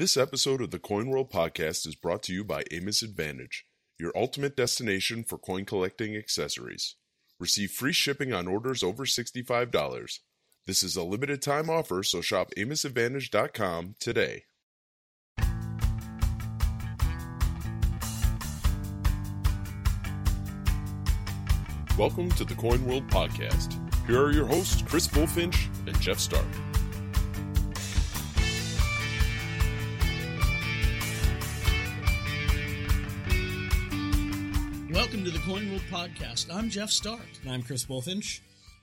This episode of the Coin World podcast is brought to you by Amos Advantage, your ultimate destination for coin collecting accessories. Receive free shipping on orders over $65. This is a limited time offer, so shop AmosAdvantage.com today. Welcome to the Coin World podcast. Here are your hosts, Chris Bulfinch and Jeff Starck. Welcome to the Coin World Podcast. I'm Jeff Starck. And I'm Chris Bulfinch.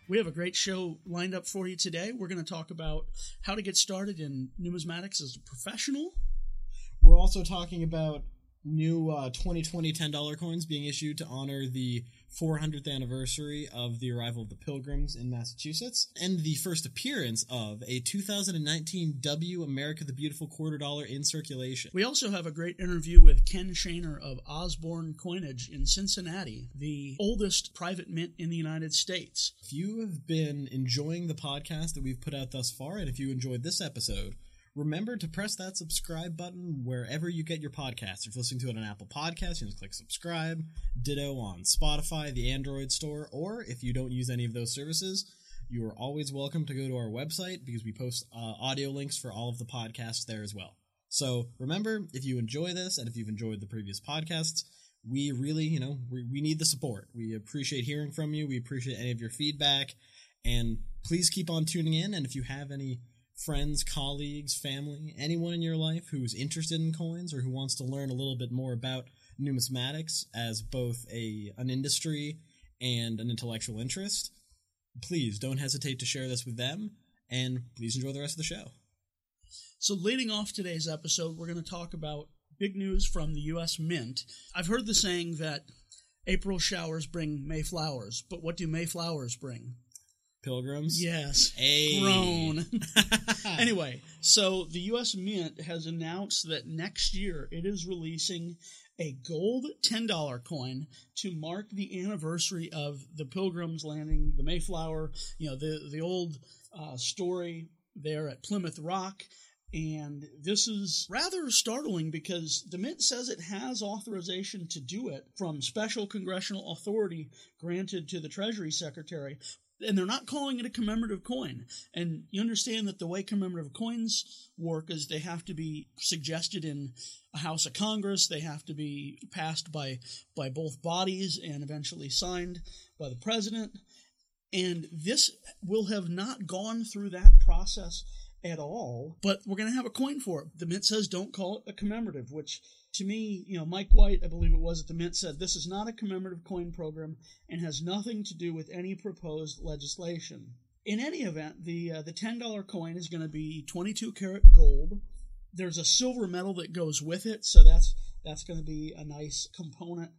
We have a great show lined up for you today. We're going to talk about how to get started in numismatics as a professional. We're also talking about new uh, 2020 $10 coins being issued to honor the 400th anniversary of the arrival of the Pilgrims in Massachusetts, and the first appearance of a 2019 W America the Beautiful quarter dollar in circulation. We also have a great interview with Ken Shaner of Osborne Coinage in Cincinnati, the oldest private mint in the United States. If you have been enjoying the podcast that we've put out thus far, and if you enjoyed this episode, remember to press that subscribe button wherever you get your podcasts. If you're listening to it on Apple Podcasts, you just click subscribe. Ditto on Spotify, the Android store, or if you don't use any of those services, you are always welcome to go to our website because we post uh, audio links for all of the podcasts there as well. So remember, if you enjoy this and if you've enjoyed the previous podcasts, we really, you know, we, we need the support. We appreciate hearing from you. We appreciate any of your feedback. And please keep on tuning in. And if you have any friends, colleagues, family, anyone in your life who's interested in coins or who wants to learn a little bit more about numismatics as both a an industry and an intellectual interest, please don't hesitate to share this with them and please enjoy the rest of the show. So, leading off today's episode, we're going to talk about big news from the U.S. Mint. I've heard the saying that April showers bring May flowers, but what do May flowers bring? Pilgrims? Yes. Hey. Grown. anyway, so the U.S. Mint has announced that next year it is releasing a gold $10 coin to mark the anniversary of the Pilgrims landing the Mayflower, you know, the, the old uh, story there at Plymouth Rock. And this is rather startling because the Mint says it has authorization to do it from special congressional authority granted to the Treasury Secretary, and they're not calling it a commemorative coin. And you understand that the way commemorative coins work is they have to be suggested in a House of Congress, they have to be passed by by both bodies and eventually signed by the president. And this will have not gone through that process at all, but we're going to have a coin for it. The Mint says don't call it a commemorative, which to me, you know, Mike White, I believe it was at the Mint, said this is not a commemorative coin program and has nothing to do with any proposed legislation. In any event, the uh, the ten dollar coin is going to be twenty two karat gold. There's a silver medal that goes with it, so that's that's going to be a nice component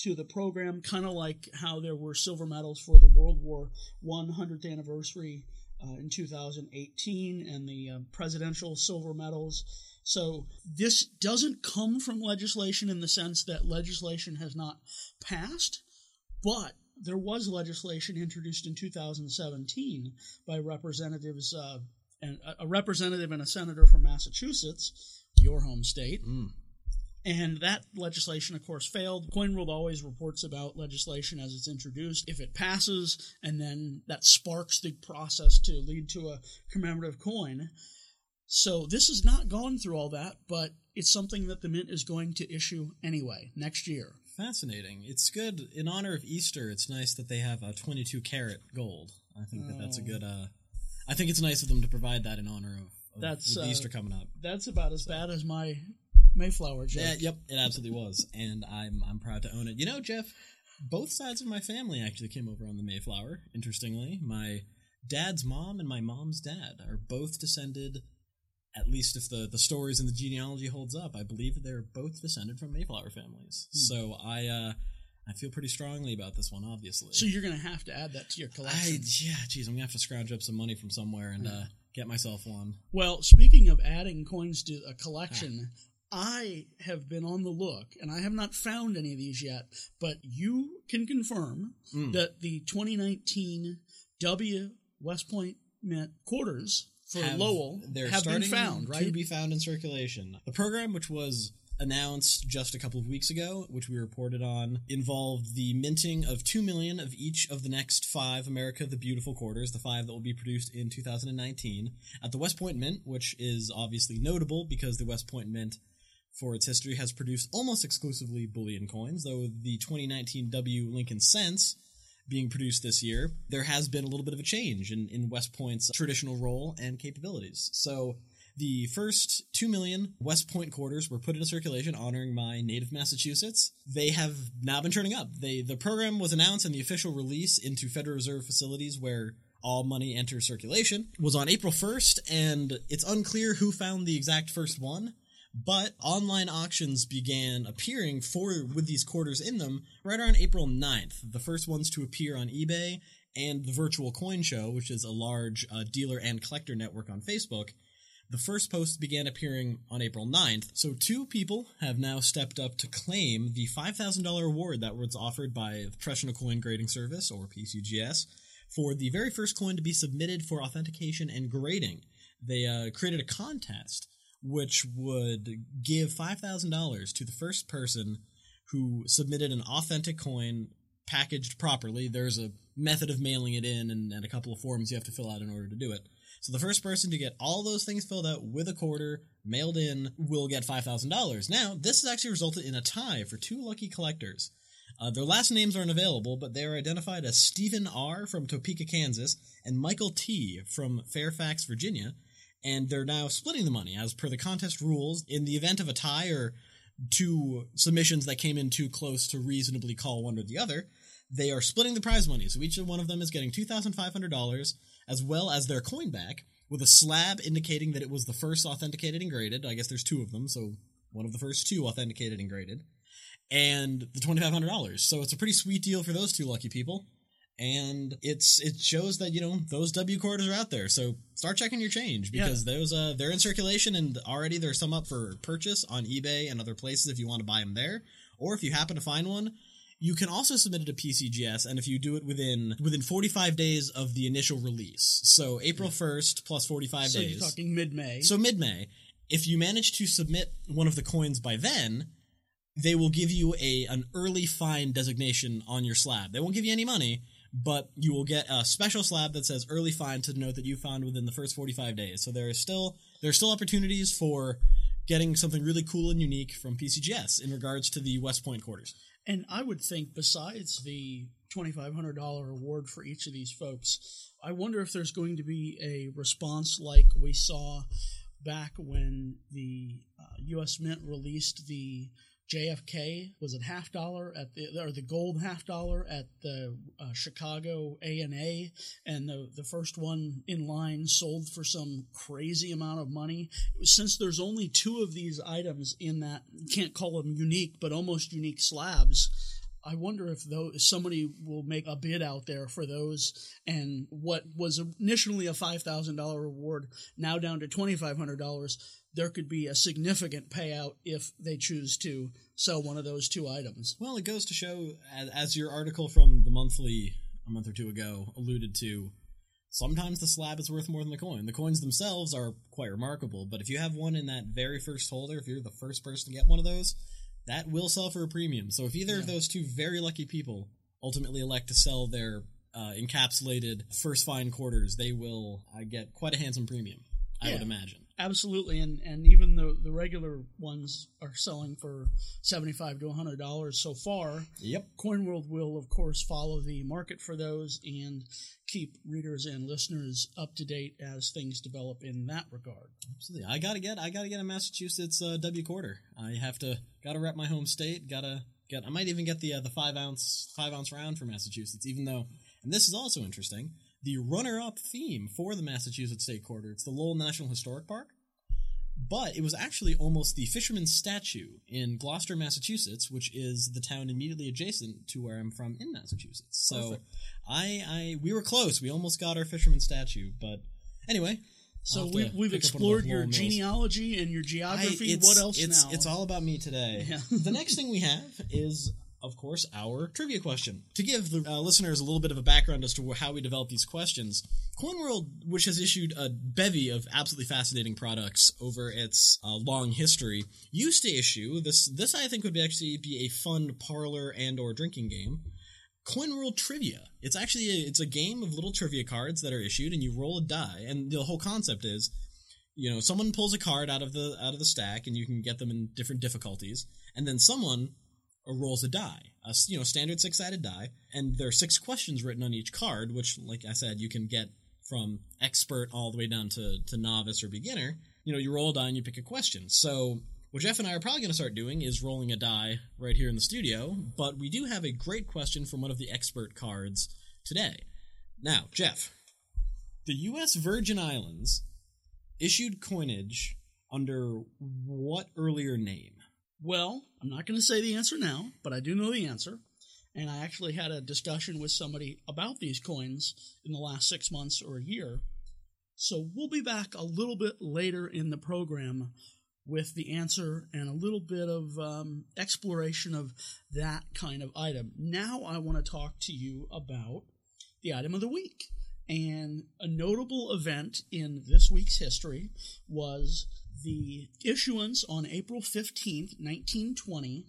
to the program, kind of like how there were silver medals for the World War One hundredth anniversary uh, in 2018 and the uh, presidential silver medals. So this doesn't come from legislation in the sense that legislation has not passed, but there was legislation introduced in 2017 by representatives, uh, and a representative and a senator from Massachusetts, your home state. Mm. And that legislation, of course, failed. CoinWorld always reports about legislation as it's introduced. If it passes, and then that sparks the process to lead to a commemorative coin. So this has not gone through all that, but it's something that the Mint is going to issue anyway next year. Fascinating. It's good in honor of Easter. It's nice that they have a 22 karat gold. I think that that's a good. Uh, I think it's nice of them to provide that in honor of, of That's, with uh, Easter coming up. That's about as bad as my Mayflower joke. Yeah, yep, it absolutely was, and I'm I'm proud to own it. You know, Jeff, both sides of my family actually came over on the Mayflower. Interestingly, my dad's mom and my mom's dad are both descended. At least if the, the stories and the genealogy holds up, I believe they're both descended from Mayflower families. Hmm. So I uh, I feel pretty strongly about this one, obviously. So you're going to have to add that to your collection. I yeah, geez, I'm gonna have to scrounge up some money from somewhere and uh, get myself one. Well, speaking of adding coins to a collection, I have been on the look and I have not found any of these yet, but you can confirm Mm. that the 2019 W West Point Mint quarters for have- Lowell have been found, to be found in circulation. The program, which was announced just a couple of weeks ago, which we reported on, involved the minting of two million of each of the next five America the Beautiful quarters, the five that will be produced in 2019 at the West Point Mint, which is obviously notable because the West Point Mint. For its history, has produced almost exclusively bullion coins, though the 2019 W Lincoln cents being produced this year, there has been a little bit of a change in, in West Point's traditional role and capabilities. So the first 2 million West Point quarters were put into circulation honoring my native Massachusetts. They have now been turning up. They the program was announced and the official release into Federal Reserve facilities where all money enters circulation was on April 1st and it's unclear who found the exact first one. But online auctions began appearing for with these quarters in them right around April 9th. The first ones to appear on eBay and the Virtual Coin Show, which is a large uh, dealer and collector network on Facebook. The first posts began appearing on April 9th. So two people have now stepped up to claim the $5,000 award that was offered by the Professional Coin Grading Service, or PCGS, for the very first coin to be submitted for authentication and grading. They uh, created a contest which would give $5,000 to the first person who submitted an authentic coin packaged properly. There's a method of mailing it in and, and a couple of forms you have to fill out in order to do it. So the first person to get all those things filled out with a quarter mailed in will get $5,000. Now, this has actually resulted in a tie for two lucky collectors. Uh, their last names aren't available, but they are identified as Stephen R. from Topeka, Kansas, and Michael T. from Fairfax, Virginia and they're now splitting the money as per the contest rules. In the event of a tie or two submissions that came in too close to reasonably call one or the other, they are splitting the prize money. So each one of them is getting $2,500 as well as their coin back with a slab indicating that it was the first authenticated and graded. I guess there's two of them, so one of the first two authenticated and graded. And the $2,500. So it's a pretty sweet deal for those two lucky people and it's it shows that you know those W quarters are out there. So start checking your change because those uh they're in circulation and already there's some up for purchase on eBay and other places if you want to buy them there, or if you happen to find one. You can also submit it to PCGS, and if you do it within within 45 days of the initial release, so April 1st plus 45 so days, you're talking mid-May. so mid May, if you manage to submit one of the coins by then, they will give you a an early find designation on your slab. They won't give you any money, but you will get a special slab that says early find to note that you found within the first 45 days. So there is still there are still opportunities for getting something really cool and unique from PCGS in regards to the West Point quarters. And I would think, besides the $2,500 award for each of these folks, I wonder if there's going to be a response like we saw back when the uh, U.S. Mint released the JFK was it half dollar at the or the gold half dollar at the uh, Chicago ANA, and the the first one in line sold for some crazy amount of money. Since there's only two of these items in that, can't call them unique, but almost unique slabs. I wonder if those somebody will make a bid out there for those, and what was initially a five thousand dollar reward now down to twenty five hundred dollars. There could be a significant payout if they choose to sell one of those two items. Well, it goes to show, as, as your article from the monthly a month or two ago alluded to, sometimes the slab is worth more than the coin. The coins themselves are quite remarkable, but if you have one in that very first holder, if you're the first person to get one of those, that will sell for a premium. So if either of those two very lucky people ultimately elect to sell their uh, encapsulated first fine quarters, they will uh, get quite a handsome premium, I would imagine. Absolutely, and and even the the regular ones are selling for seventy five to hundred dollars so far. Yep. CoinWorld will, of course, follow the market for those and keep readers and listeners up to date as things develop in that regard. Absolutely. I gotta get I gotta get a Massachusetts uh, W quarter. I have to gotta rep my home state. Gotta get. I might even get the uh, the five ounce five ounce round for Massachusetts. Even though, and this is also interesting, the runner up theme for the Massachusetts State Quarter. It's the Lowell National Historic Park. But it was actually almost the fisherman's statue in Gloucester, Massachusetts, which is the town immediately adjacent to where I'm from in Massachusetts. So Perfect. I, I we were close. We almost got our fisherman's statue, but anyway. So we, we've pick up one of explored your genealogy and your geography. it's- what else it's, now? It's all about me today. Yeah. the next thing we have is of course, our trivia question. To give the uh, listeners a little bit of a background as to how we develop these questions, CoinWorld, which has issued a bevy of absolutely fascinating products over its uh, long history, used to issue this. This I think would actually be a fun parlor and or drinking game. CoinWorld Trivia. It's actually a, it's a game of little trivia cards that are issued, and you roll a die. And the whole concept is, you know, someone pulls a card out of the out of the stack, and you can get them in different difficulties, and then someone rolls a die, a you know standard six sided die, and there are six questions written on each card, which, like I said, you can get from expert all the way down to to novice or beginner. You know, you roll a die and you pick a question. So what Jeff and I are probably going to start doing is rolling a die right here in the studio, but we do have a great question from one of the expert cards today. Now, Jeff, the U.S. Virgin Islands issued coinage under what earlier name? Well, I'm not going to say the answer now, but I do know the answer. And I actually had a discussion with somebody about these coins in the last six months or a year. So we'll be back a little bit later in the program with the answer and a little bit of um, exploration of that kind of item. Now, I want to talk to you about the item of the week. And a notable event in this week's history was the issuance on April 15th, 1920,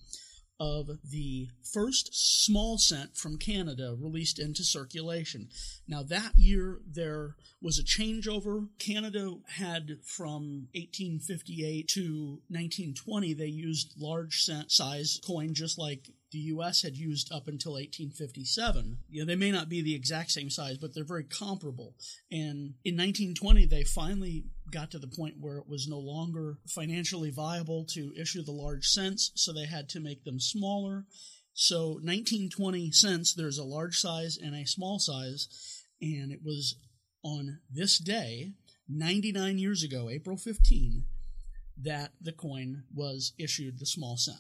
of the first small cent from Canada released into circulation. Now, that year there was a changeover. Canada had from 1858 to 1920, they used large cent size coin just like the U.S. had used up until 1857. You know, they may not be the exact same size, but they're very comparable. And in 1920, they finally got to the point where it was no longer financially viable to issue the large cents, so they had to make them smaller. So 1920 cents, there's a large size and a small size, and it was on this day, 99 years ago, April 15, that the coin was issued the small cent.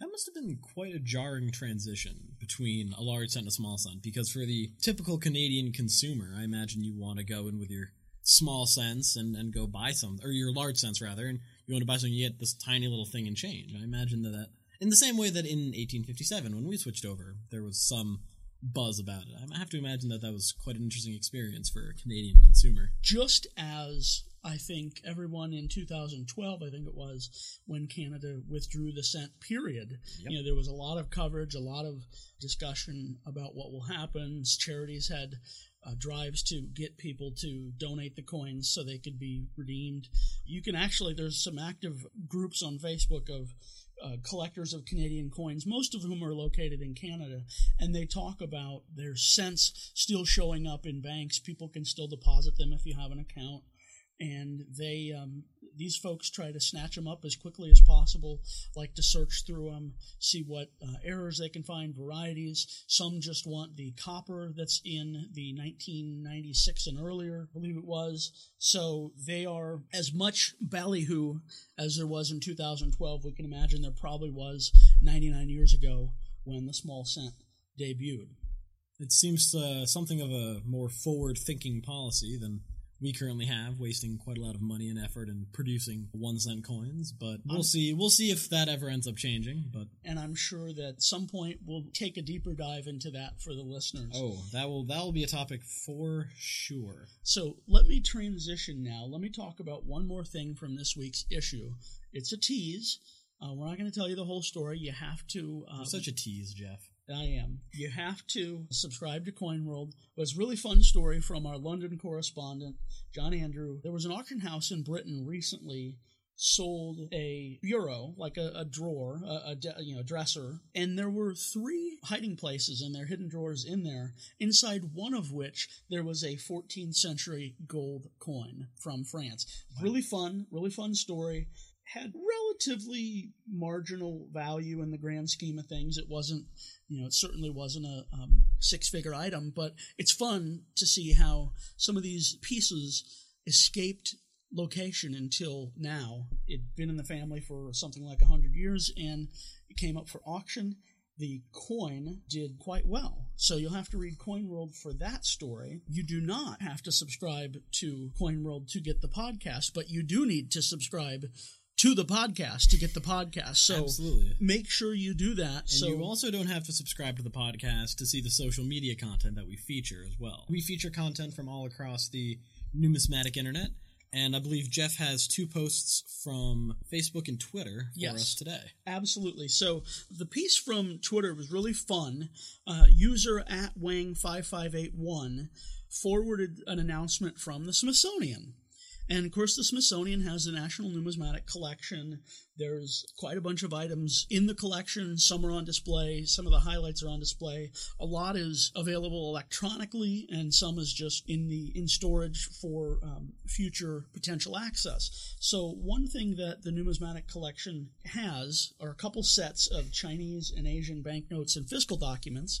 That must have been quite a jarring transition between a large cent and a small cent, because for the typical Canadian consumer, I imagine you want to go in with your small cents and, and go buy some, or your large cents rather, and you want to buy something, you get this tiny little thing and change. I imagine that, that in the same way that in 1857, when we switched over, there was some buzz about it. I have to imagine that that was quite an interesting experience for a Canadian consumer. Just as I think everyone in 2012, I think it was, when Canada withdrew the cent period, yep. you know, there was a lot of coverage, a lot of discussion about what will happen. Charities had uh, drives to get people to donate the coins so they could be redeemed. You can actually, there's some active groups on Facebook of uh, collectors of Canadian coins, most of whom are located in Canada, and they talk about their cents still showing up in banks. People can still deposit them if you have an account and they um, these folks try to snatch them up as quickly as possible like to search through them see what uh, errors they can find varieties. Some just want the copper that's in the 1996 and earlier I believe it was. So they are as much ballyhoo as there was in 2012 we can imagine there probably was 99 years ago when the small cent debuted. It seems uh, something of a more forward thinking policy than we currently have, wasting quite a lot of money and effort in producing one cent coins. But we'll I'm, see. We'll see if that ever ends up changing. But and I'm sure that at some point we'll take a deeper dive into that for the listeners. Oh, that will that will be a topic for sure. So let me transition now. Let me talk about one more thing from this week's issue. It's a tease. Uh, we're not going to tell you the whole story. You have to. Uh, such a tease, Jeff. I am. You have to subscribe to CoinWorld. It was a really fun story from our London correspondent, John Andrew. There was an auction house in Britain recently sold a bureau, like a, a drawer, a, a, you know dresser, and there were three hiding places in there, hidden drawers in there. Inside one of which there was a 14th century gold coin from France. Wow. Really fun, really fun story had relatively marginal value in the grand scheme of things. It wasn't, you know, it certainly wasn't a um, six figure item, but it's fun to see how some of these pieces escaped location until now. It'd been in the family for something like 100 years and it came up for auction. The coin did quite well. So you'll have to read Coin World for that story. You do not have to subscribe to Coin World to get the podcast, but you do need to subscribe to the podcast to get the podcast. So Absolutely. make sure you do that. And so you also don't have to subscribe to the podcast to see the social media content that we feature as well. We feature content from all across the numismatic internet, and I believe Jeff has two posts from Facebook and Twitter for Yes. us today. Absolutely. So the piece from Twitter was really fun. Uh, user at Wang5581 forwarded an announcement from the Smithsonian. And of course, the Smithsonian has the National Numismatic Collection. There's quite a bunch of items in the collection. Some are on display, some of the highlights are on display. A lot is available electronically, and some is just in the in storage for um, future potential access. So, one thing that the numismatic collection has are a couple sets of Chinese and Asian banknotes and fiscal documents.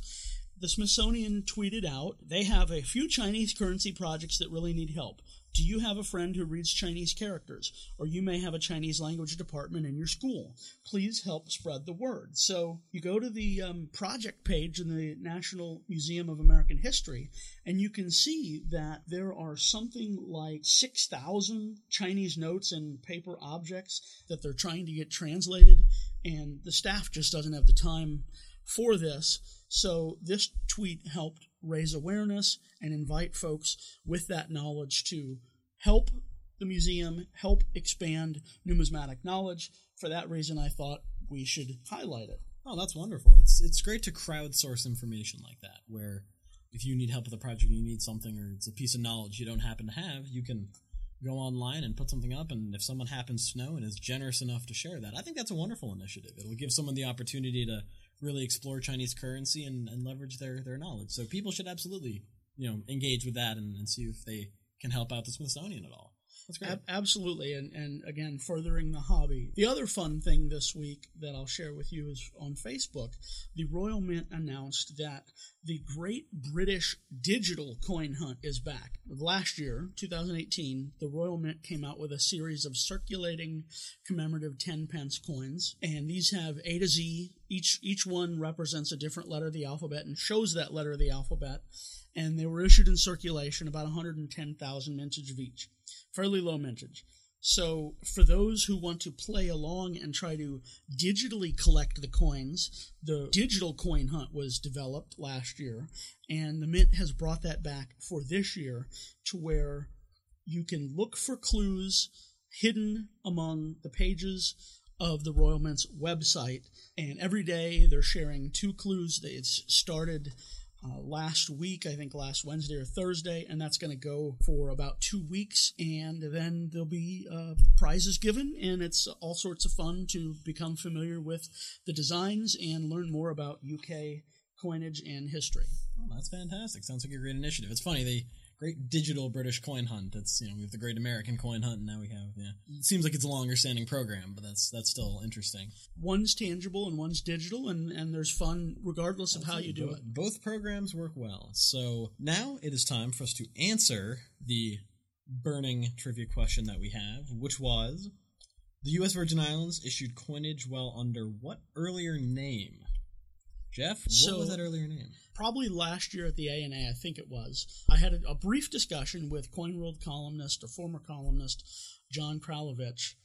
The Smithsonian tweeted out they have a few Chinese currency projects that really need help. Do you have a friend who reads Chinese characters? Or you may have a Chinese language department in your school. Please help spread the word. So you go to the um, project page in the National Museum of American History, and you can see that there are something like 6,000 Chinese notes and paper objects that they're trying to get translated, and the staff just doesn't have the time for this. So this tweet helped raise awareness and invite folks with that knowledge to help the museum, help expand numismatic knowledge. For that reason, I thought we should highlight it. Oh, that's wonderful. It's it's great to crowdsource information like that, where if you need help with a project, you need something, or it's a piece of knowledge you don't happen to have, you can go online and put something up. And if someone happens to know and is generous enough to share that, I think that's a wonderful initiative. It'll give someone the opportunity to really explore Chinese currency and, and leverage their, their knowledge. So people should absolutely you know engage with that and, and see if they can help out the Smithsonian at all. That's great. Ab- absolutely, and, and again, furthering the hobby. The other fun thing this week that I'll share with you is on Facebook. The Royal Mint announced that the Great British Digital Coin Hunt is back. Last year, 2018, the Royal Mint came out with a series of circulating commemorative 10 pence coins, and these have A to Z. Each each one represents a different letter of the alphabet and shows that letter of the alphabet. And they were issued in circulation, about 110,000 mintage of each fairly low mintage. So, for those who want to play along and try to digitally collect the coins, the digital coin hunt was developed last year, and the Mint has brought that back for this year to where you can look for clues hidden among the pages of the Royal Mint's website. And every day they're sharing two clues. It's started uh, last week, I think last Wednesday or Thursday, and that's going to go for about two weeks. And then there'll be uh, prizes given, and it's all sorts of fun to become familiar with the designs and learn more about UK coinage and history. Oh, that's fantastic. Sounds like a great initiative. It's funny the great digital British coin hunt. That's you know we have the great American coin hunt, and now we have yeah. It seems like it's a longer standing program, but that's that's still interesting. One's tangible and one's digital, and, and there's fun regardless of how you do both, it. Both programs work well. So now it is time for us to answer the burning trivia question that we have, which was the U.S. Virgin Islands issued coinage while under what earlier name? Jeff, what So- was that earlier name? probably last year at the ANA, I think it was, I had a, a brief discussion with Coin World columnist or former columnist John Kraljevich,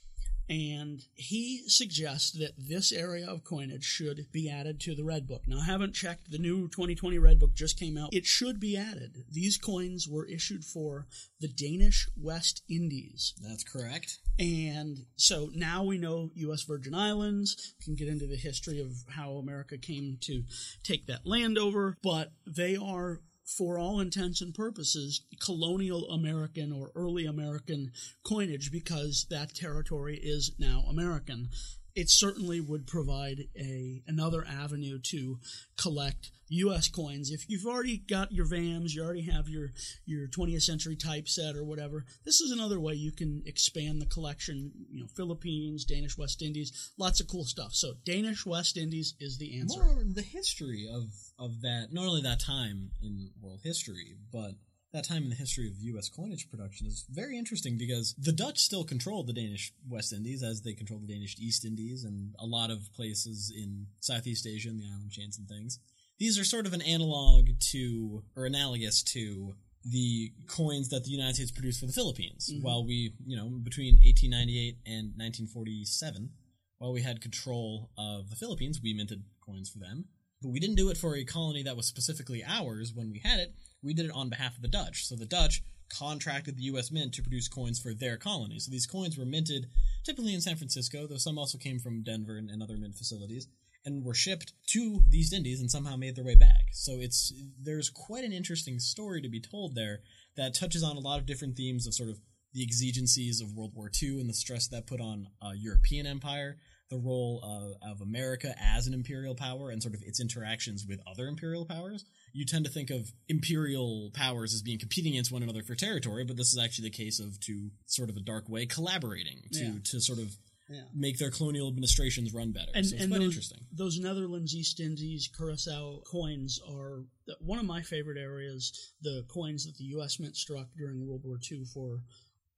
and he suggests that this area of coinage should be added to the Red Book. Now, I haven't checked. The new 2020 Red Book just came out. It should be added. These coins were issued for the Danish West Indies. That's correct. And so now we know U.S. Virgin Islands. We can get into the history of how America came to take that land over, but they are, for all intents and purposes, colonial American or early American coinage because that territory is now American. It certainly would provide a another avenue to collect U.S. coins. If you've already got your VAMs, you already have your your 20th century typeset or whatever. This is another way you can expand the collection. You know, Philippines, Danish West Indies, lots of cool stuff. So Danish West Indies is the answer. More the history of of that, not only that time in world history, but that time in the history of U.S. coinage production is very interesting because the Dutch still controlled the Danish West Indies as they controlled the Danish East Indies and a lot of places in Southeast Asia and the island chains and things. These are sort of an analog to, or analogous to, the coins that the United States produced for the Philippines. Mhm. While we, you know, between 1898 and 1947, while we had control of the Philippines, we minted coins for them. But we didn't do it for a colony that was specifically ours when we had it. We did it on behalf of the Dutch. So the Dutch contracted the U.S. Mint to produce coins for their colony. So these coins were minted typically in San Francisco, though some also came from Denver and, and other mint facilities, and were shipped to the East Indies and somehow made their way back. So it's there's quite an interesting story to be told there that touches on a lot of different themes of sort of the exigencies of World War II and the stress that put on a European empire, the role of, of America as an imperial power, and sort of its interactions with other imperial powers. You tend to think of imperial powers as being competing against one another for territory, but this is actually the case of two sort of a dark way collaborating to Yeah. to sort of Yeah. make their colonial administrations run better. And, so it's and quite those, interesting. those Netherlands, East Indies, Curacao coins are the- one of my favorite areas. The coins that the U.S. Mint struck during World War II for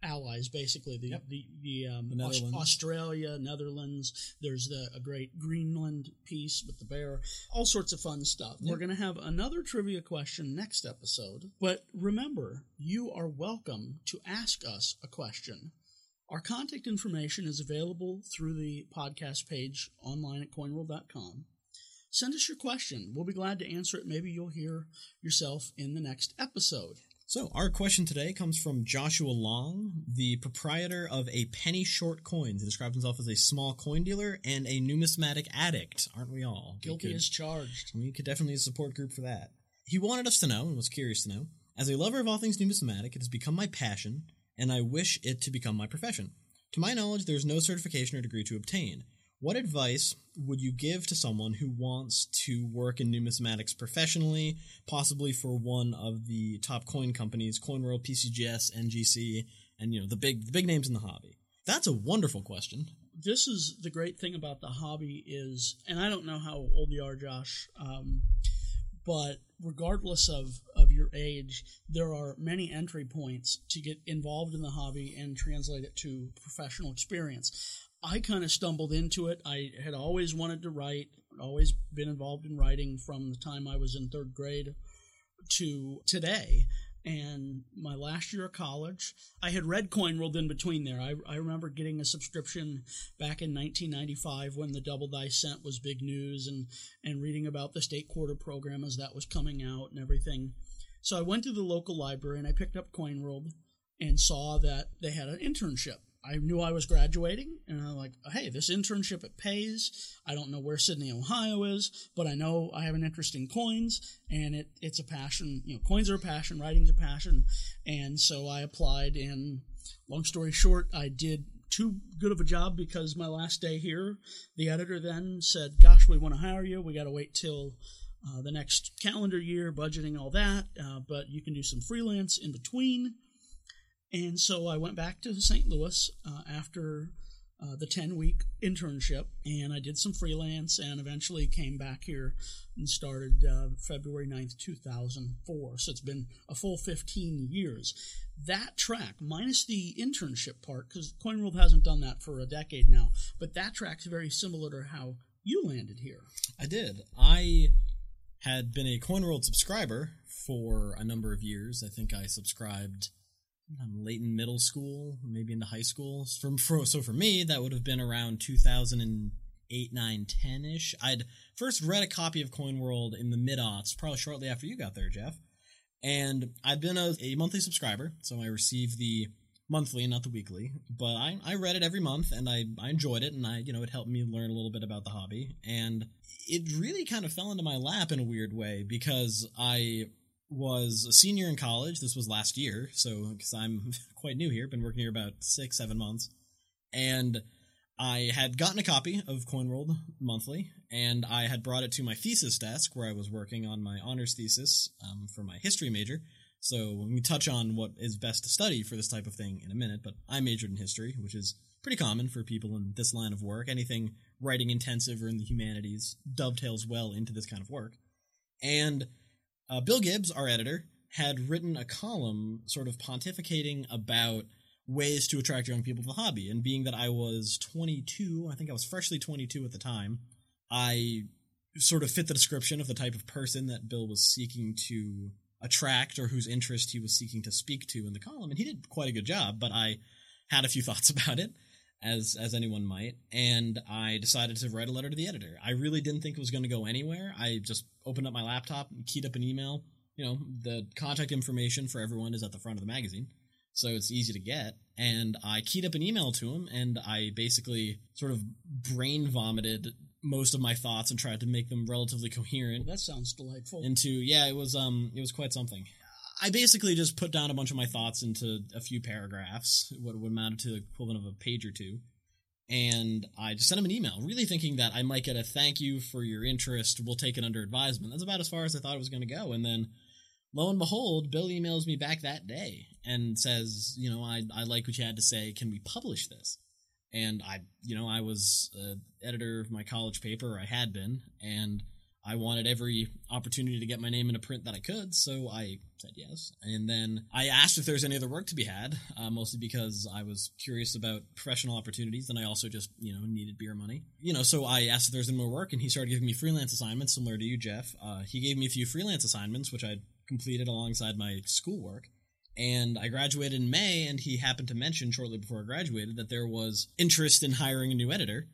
allies, basically the Yep. the, the, um, The Netherlands. Australia, Netherlands. There's the a great Greenland piece with the bear. All sorts of fun stuff. We're going to have another trivia question next episode. But remember, you are welcome to ask us a question. Our contact information is available through the podcast page online at coinworld.com. Send us your question. We'll be glad to answer it. Maybe you'll hear yourself in the next episode. So, our question today comes from Joshua Long, the proprietor of a penny short coins. He describes himself as a small coin dealer and a numismatic addict. Aren't we all? We Guilty could- as charged. We could definitely use a support group for that. He wanted us to know, and was curious to know, as a lover of all things numismatic, it has become my passion, and I wish it to become my profession. To my knowledge, there is no certification or degree to obtain. What advice would you give to someone who wants to work in numismatics professionally, possibly for one of the top coin companies, CoinWorld, PCGS, NGC, and you know the big the big names in the hobby? That's a wonderful question. This is the great thing about the hobby is, and I don't know how old you are, Josh, um, but regardless of, of your age, there are many entry points to get involved in the hobby and translate it to professional experience. I kind of stumbled into it. I had always wanted to write, always been involved in writing from the time I was in third grade to today. And my last year of college, I had Red Coin CoinWorld in between there. I, I remember getting a subscription back in 1995 when the Double Die Cent was big news and, and reading about the state quarter program as that was coming out and everything. So I went to the local library and I picked up CoinWorld and saw that they had an internship. I knew I was graduating, and I'm like, hey, this internship it pays. I don't know where Sidney, Ohio is, but I know I have an interest in coins, and it it's a passion. You know, coins are a passion, writing's a passion, and so I applied. And long story short, I did too good of a job because my last day here, the editor then said, "Gosh, we want to hire you. We got to wait till." Uh, the next calendar year, budgeting, all that, uh, but you can do some freelance in between. And so I went back to St. Louis uh, after uh, the 10 week internship and I did some freelance and eventually came back here and started uh, February 9th, 2004. So it's been a full 15 years. That track, minus the internship part, because CoinWorld hasn't done that for a decade now, but that track's very similar to how you landed here. I did. I had been a CoinWorld subscriber for a number of years. I think I subscribed late in middle school, maybe into high school. From for, so for me, that would have been around 2008, 9, 10 ish. I'd first read a copy of Coin World in the mid aughts, probably shortly after you got there, Jeff. And I'd been a, a monthly subscriber, so I received the monthly, not the weekly. But I, I read it every month, and I, I enjoyed it, and I you know it helped me learn a little bit about the hobby, and it really kind of fell into my lap in a weird way because I was a senior in college. This was last year, so because I'm quite new here, been working here about six, seven months, and I had gotten a copy of CoinWorld Monthly, and I had brought it to my thesis desk where I was working on my honors thesis um, for my history major. So we touch on what is best to study for this type of thing in a minute, but I majored in history, which is pretty common for people in this line of work. Anything writing intensive or in the humanities dovetails well into this kind of work. And uh, Bill Gibbs, our editor, had written a column sort of pontificating about ways to attract young people to the hobby. And being that I was 22, I think I was freshly 22 at the time, I sort of fit the description of the type of person that Bill was seeking to attract or whose interest he was seeking to speak to in the column, and he did quite a good job. But I had a few thoughts about it, as as anyone might, and I decided to write a letter to the editor. I really didn't think it was going to go anywhere. I just opened up my laptop, and keyed up an email. You know, the contact information for everyone is at the front of the magazine so it's easy to get. And I keyed up an email to him, and I basically sort of brain vomited most of my thoughts and tried to make them relatively coherent. Well, that sounds delightful. Into yeah, it was um, it was quite something. I basically just put down a bunch of my thoughts into a few paragraphs, what would amount to the equivalent of a page or two. And I just sent him an email, really thinking that I might get a thank you for your interest. We'll take it under advisement. That's about as far as I thought it was going to go. And then lo and behold, Bill emails me back that day and says, you know, I, I like what you had to say. Can we publish this? And I, you know, I was uh, editor of my college paper, I had been, and I wanted every opportunity to get my name in a print that I could, so I said yes. And then I asked if there's any other work to be had, uh, mostly because I was curious about professional opportunities, and I also just, you know, needed beer money. You know, so I asked if there's any more work, and he started giving me freelance assignments, similar to you, Jeff. Uh, he gave me a few freelance assignments, which I completed alongside my schoolwork. And I graduated in May, and he happened to mention shortly before I graduated that there was interest in hiring a new editor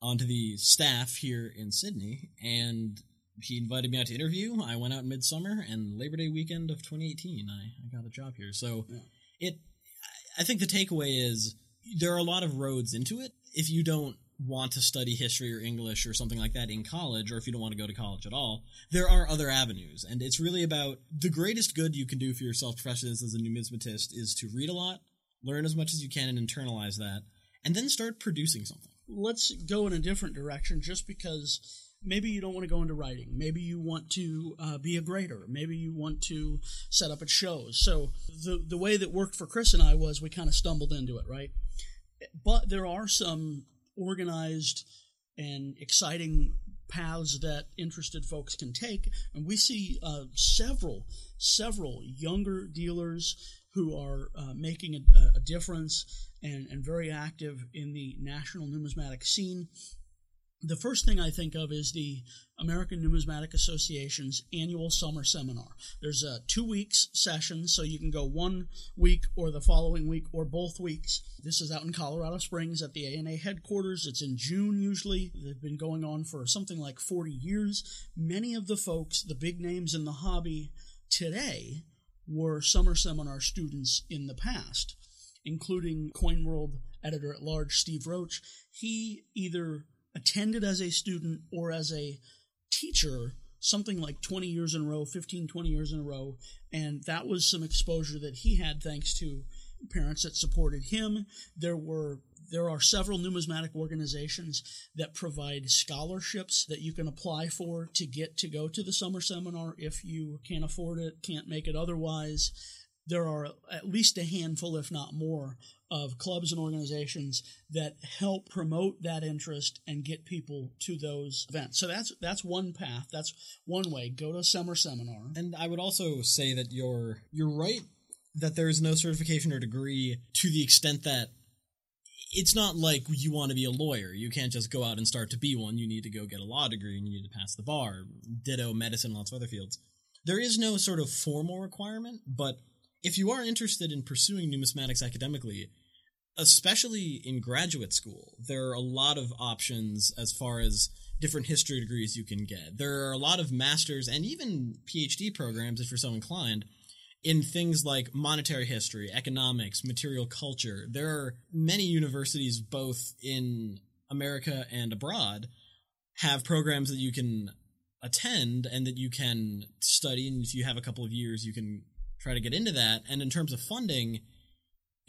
onto the staff here in Sidney. And he invited me out to interview. I went out in midsummer, and Labor Day weekend of 2018, I, I got a job here. So yeah. it, I think the takeaway is there are a lot of roads into it. If you don't want to study history or English or something like that in college, or if you don't want to go to college at all, there are other avenues. And it's really about the greatest good you can do for yourself professionally as a numismatist is to read a lot, learn as much as you can, and internalize that, and then start producing something. Let's go in a different direction just because maybe you don't want to go into writing. Maybe you want to uh, be a grader. Maybe you want to set up at shows. So the the way that worked for Chris and I was we kind of stumbled into it, right? But there are some organized and exciting paths that interested folks can take. And we see uh, several, several younger dealers who are uh, making a, a difference and, and very active in the national numismatic scene the first thing I think of is the American Numismatic Association's annual summer seminar. There's a two weeks session, so you can go one week or the following week or both weeks. This is out in Colorado Springs at the ANA headquarters. It's in June usually. They've been going on for something like 40 years. Many of the folks, the big names in the hobby today, were summer seminar students in the past, including Coin World editor at large Steve Roach. He either attended as a student or as a teacher something like 20 years in a row 15 20 years in a row and that was some exposure that he had thanks to parents that supported him. There were there are several numismatic organizations that provide scholarships that you can apply for to get to go to the summer seminar if you can't afford it can't make it otherwise. There are at least a handful if not more of clubs and organizations that help promote that interest and get people to those events. So that's that's one path. That's one way. Go to a summer seminar. And I would also say that you're you're right that there is no certification or degree to the extent that it's not like you want to be a lawyer. You can't just go out and start to be one. You need to go get a law degree and you need to pass the bar. Ditto medicine, lots of other fields. There is no sort of formal requirement, but if you are interested in pursuing numismatics academically, especially in graduate school, there are a lot of options as far as different history degrees you can get. There are a lot of master's and even PhD programs, if you're so inclined, in things like monetary history, economics, material culture. There are many universities, both in America and abroad, have programs that you can attend and that you can study. And if you have a couple of years, you can try to get into that. And in terms of funding,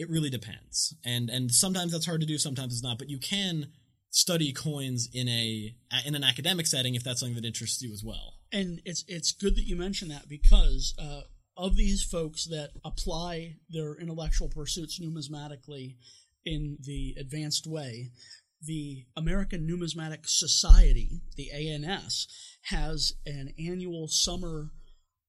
it really depends. And and sometimes that's hard to do sometimes it's not but you can study coins in a in an academic setting if that's something that interests you as well. And it's it's good that you mention that because uh, of these folks that apply their intellectual pursuits numismatically in the advanced way the American Numismatic Society, the ANS, has an annual summer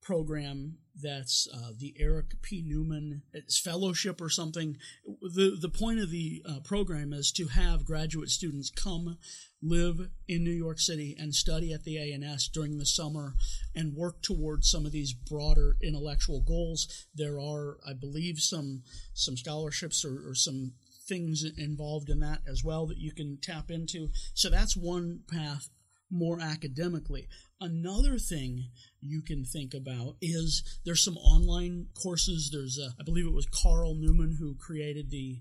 program that's uh, the Eric P. Newman Fellowship or something. The the point of the uh, program is to have graduate students come live in New York City and study at the ANS during the summer and work towards some of these broader intellectual goals. There are, I believe, some some scholarships or, or some things involved in that as well that you can tap into. So that's one path more academically. Another thing you can think about is there's some online courses. There's, a, I believe it was Carl Newman who created the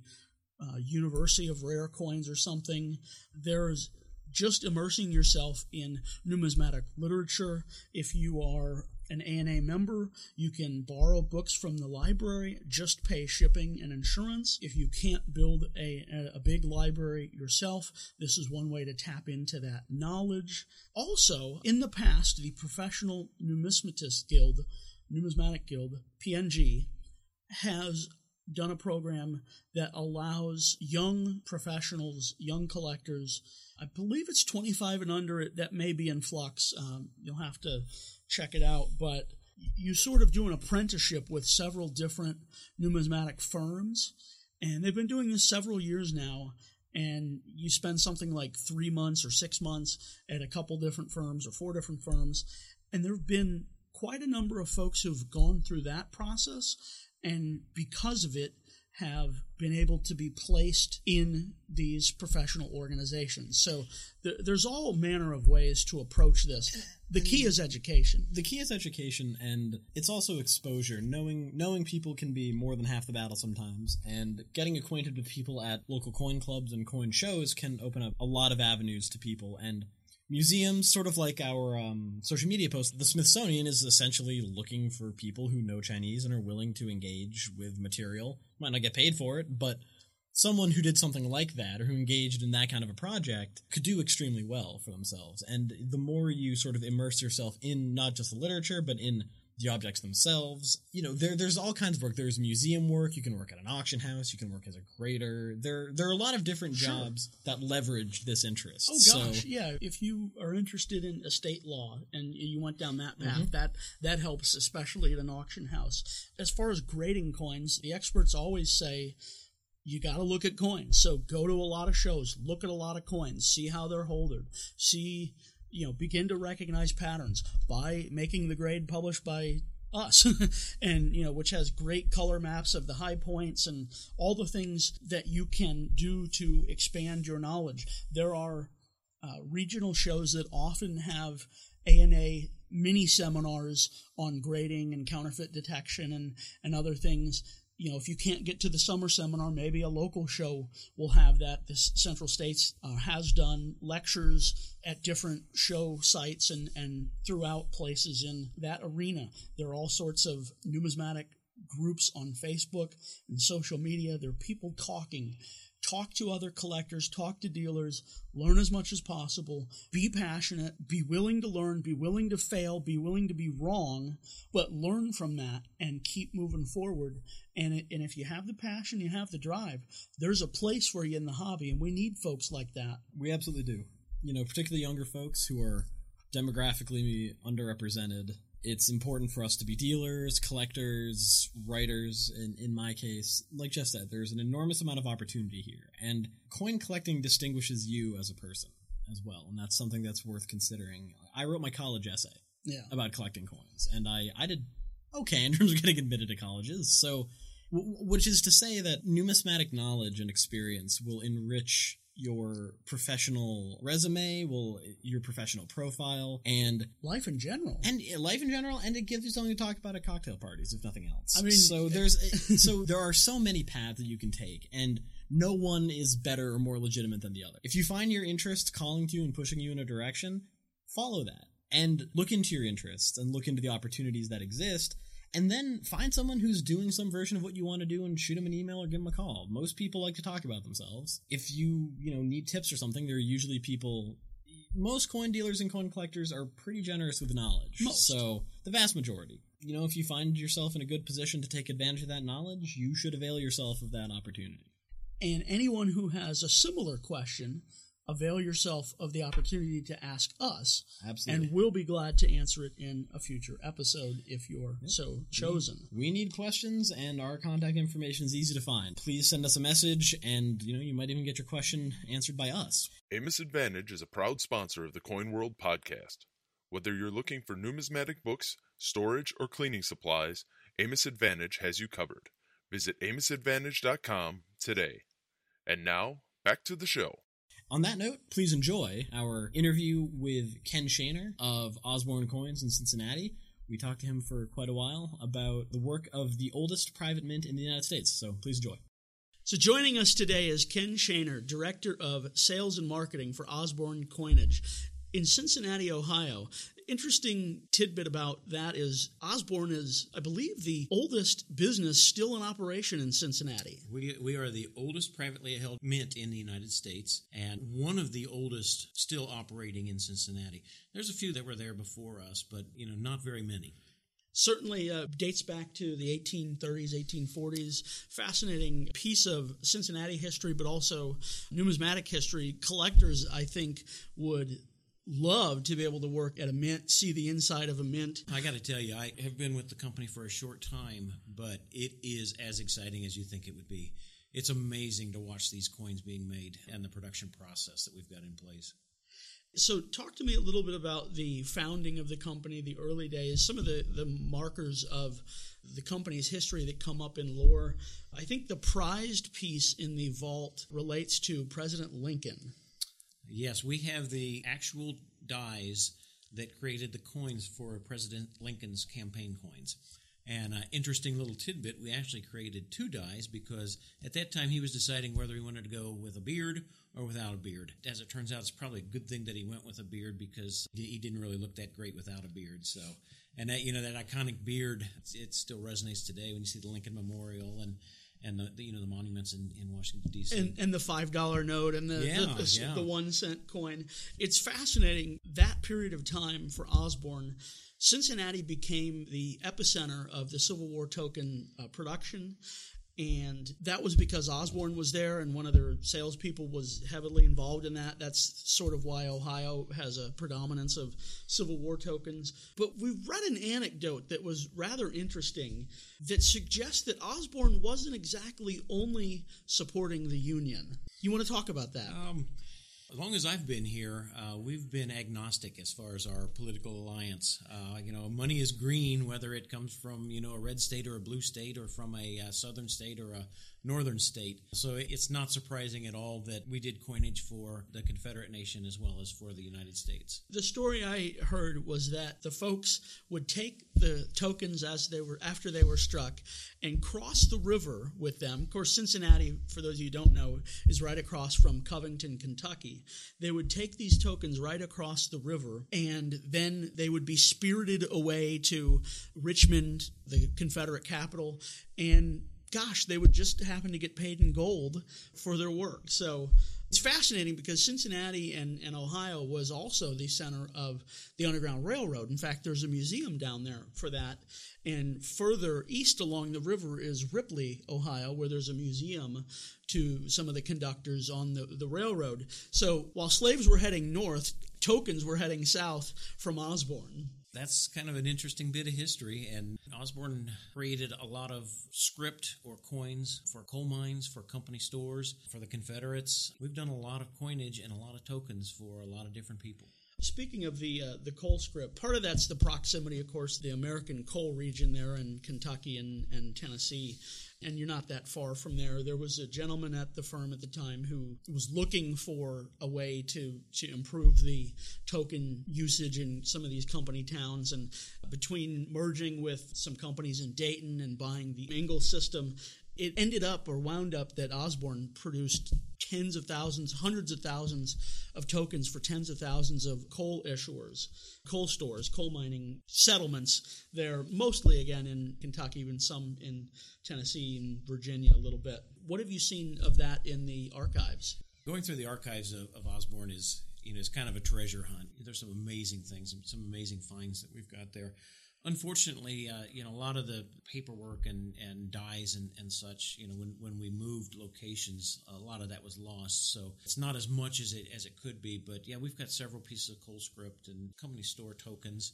uh, University of Rare Coins or something. There's just immersing yourself in numismatic literature. If you are an ANA member, you can borrow books from the library, just pay shipping and insurance. If you can't build a, a big library yourself, this is one way to tap into that knowledge. Also, in the past, the Professional Numismatist Guild, Numismatic Guild, PNG, has done a program that allows young professionals, young collectors, I believe it's 25 and under, that may be in flux. Um, you'll have to check it out, but you sort of do an apprenticeship with several different numismatic firms, and they've been doing this several years now. And you spend something like three months or six months at a couple different firms or four different firms, and there have been quite a number of folks who've gone through that process and because of it have been able to be placed in these professional organizations. So th- there's all manner of ways to approach this. The key is education. The key is education, and it's also exposure. Knowing knowing people can be more than half the battle sometimes, and getting acquainted with people at local coin clubs and coin shows can open up a lot of avenues to people. And museums, sort of like our um, social media post, the Smithsonian is essentially looking for people who know Chinese and are willing to engage with material. Might not get paid for it, but someone who did something like that or who engaged in that kind of a project could do extremely well for themselves. And the more you sort of immerse yourself in not just the literature, but in the objects themselves. You know, there there's all kinds of work. There's museum work. You can work at an auction house. You can work as a grader. There there are a lot of different Sure. jobs that leverage this interest. Oh gosh, So, yeah. If you are interested in estate law and you went down that path, mm-hmm. that that helps, especially at an auction house. As far as grading coins, the experts always say you got to look at coins. So go to a lot of shows, look at a lot of coins, see how they're holdered, see you know, begin to recognize patterns by making the grade published by us and you know which has great color maps of the high points and all the things that you can do to expand your knowledge there are uh, regional shows that often have ANA mini seminars on grading and counterfeit detection and, and other things. You know, if you can't get to the summer seminar, maybe a local show will have that. This Central States uh, has done lectures at different show sites and, and throughout places in that arena. There are all sorts of numismatic groups on Facebook and social media. There are people talking talk to other collectors, talk to dealers, learn as much as possible, be passionate, be willing to learn, be willing to fail, be willing to be wrong, but learn from that and keep moving forward. And, and if you have the passion, you have the drive, there's a place for you in the hobby, and we need folks like that. we absolutely do. You know, particularly younger folks who are demographically underrepresented. It's important for us to be dealers, collectors, writers. In, in my case, like Jeff said, there's an enormous amount of opportunity here. And coin collecting distinguishes you as a person as well. And that's something that's worth considering. I wrote my college essay Yeah. about collecting coins, and I, I did okay in terms of getting admitted to colleges. So, w- which is to say that numismatic knowledge and experience will enrich your professional resume, will your professional profile, and Life in general. and life in general, and it gives you something to talk about at cocktail parties, if nothing else. I mean- so there's so there are so many paths that you can take, and no one is better or more legitimate than the other. If you find your interest calling to you and pushing you in a direction, follow that and look into your interests and look into the opportunities that exist. And then find someone who's doing some version of what you want to do and shoot them an email or give them a call. Most people like to talk about themselves. If you, you know, need tips or something, there are usually people most coin dealers and coin collectors are pretty generous with knowledge. Most. So the vast majority. You know, if you find yourself in a good position to take advantage of that knowledge, you should avail yourself of that opportunity. And anyone who has a similar question, avail yourself of the opportunity to ask us. Absolutely. And we'll be glad to answer it in a future episode if you're so chosen. We need questions, and our contact information is easy to find. Please send us a message, and you know you might even get your question answered by us. Amos Advantage is a proud sponsor of the Coin World podcast. Whether you're looking for numismatic books, storage, or cleaning supplies, Amos Advantage has you covered. Visit AmosAdvantage.com today. And now, back to the show. On that note, please enjoy our interview with Ken Shaner of Osborne Coins in Cincinnati. We talked to him for quite a while about the work of the oldest private mint in the United States, so please enjoy. So, joining us today is Ken Shaner, Director of Sales and Marketing for Osborne Coinage in Cincinnati, Ohio. Interesting tidbit about that is Osborne is, I believe, the oldest business still in operation in Cincinnati. We, we are the oldest privately held mint in the United States and one of the oldest still operating in Cincinnati. There's a few that were there before us, but you know, not very many certainly uh, dates back to the 1830s, 1840s. Fascinating piece of Cincinnati history, but also numismatic history. Collectors, I think, would love to be able to work at a mint, see the inside of a mint. I got to tell you, I have been with the company for a short time, but it is as exciting as you think it would be. It's amazing to watch these coins being made and the production process that we've got in place. So, talk to me a little bit about the founding of the company, the early days, some of the, the markers of the company's history that come up in lore. I think the prized piece in the vault relates to President Lincoln. Yes, we have the actual dies that created the coins for President Lincoln's campaign coins. And an interesting little tidbit, we actually created two dies because at that time he was deciding whether he wanted to go with a beard or without a beard. As it turns out, it's probably a good thing that he went with a beard because he didn't really look that great without a beard. So, and that, you know, that iconic beard, it still resonates today when you see the Lincoln Memorial and and the, the, you know the monuments in, in Washington D.C. And, and the five dollar note and the yeah, the, the, yeah. the, one cent coin. It's fascinating that period of time for Osborne. Cincinnati became the epicenter of the Civil War token uh, production and that was because Osborne was there, and one of their salespeople was heavily involved in that. That's sort of why Ohio has a predominance of Civil War tokens. But we've read an anecdote that was rather interesting that suggests that Osborne wasn't exactly only supporting the Union. You want to talk about that? Um, as long as I've been here, uh, we've been agnostic as far as our political alliance. Uh, you know, money is green, whether it comes from you know a red state or a blue state, or from a, a southern state or a northern state. So it's not surprising at all that we did coinage for the Confederate nation as well as for the United States. The story I heard was that the folks would take the tokens as they were after they were struck and cross the river with them. Of course, Cincinnati, for those of you who don't know, is right across from Covington, Kentucky. They would take these tokens right across the river and then they would be spirited away to Richmond, the Confederate capital, and gosh, they would just happen to get paid in gold for their work. So it's fascinating because Cincinnati and, and Ohio was also the center of the Underground Railroad. In fact, there's a museum down there for that. And further east along the river is Ripley, Ohio, where there's a museum to some of the conductors on the, the railroad. So while slaves were heading north, tokens were heading south from Osborne that's kind of an interesting bit of history. And Osborne created a lot of script or coins for coal mines, for company stores, for the Confederates. We've done a lot of coinage and a lot of tokens for a lot of different people. Speaking of the uh, the coal script, part of that's the proximity, of course, the American coal region there in Kentucky and, and Tennessee and you're not that far from there. There was a gentleman at the firm at the time who was looking for a way to to improve the token usage in some of these company towns, and between merging with some companies in Dayton and buying the Ingalls system, it ended up or wound up that Osborne produced tens of thousands, hundreds of thousands of tokens for tens of thousands of coal issuers, coal stores, coal mining settlements. They're mostly, again, in Kentucky, even some in Tennessee and Virginia a little bit. What have you seen of that in the archives? Going through the archives of, of Osborne is you know, it's kind of a treasure hunt. There's some amazing things, some amazing finds that we've got there. Unfortunately, uh, you know, a lot of the paperwork and, and dies and, and such, you know, when, when we moved locations, a lot of that was lost. So it's not as much as it as it could be. But yeah, we've got several pieces of CoalScript and company store tokens.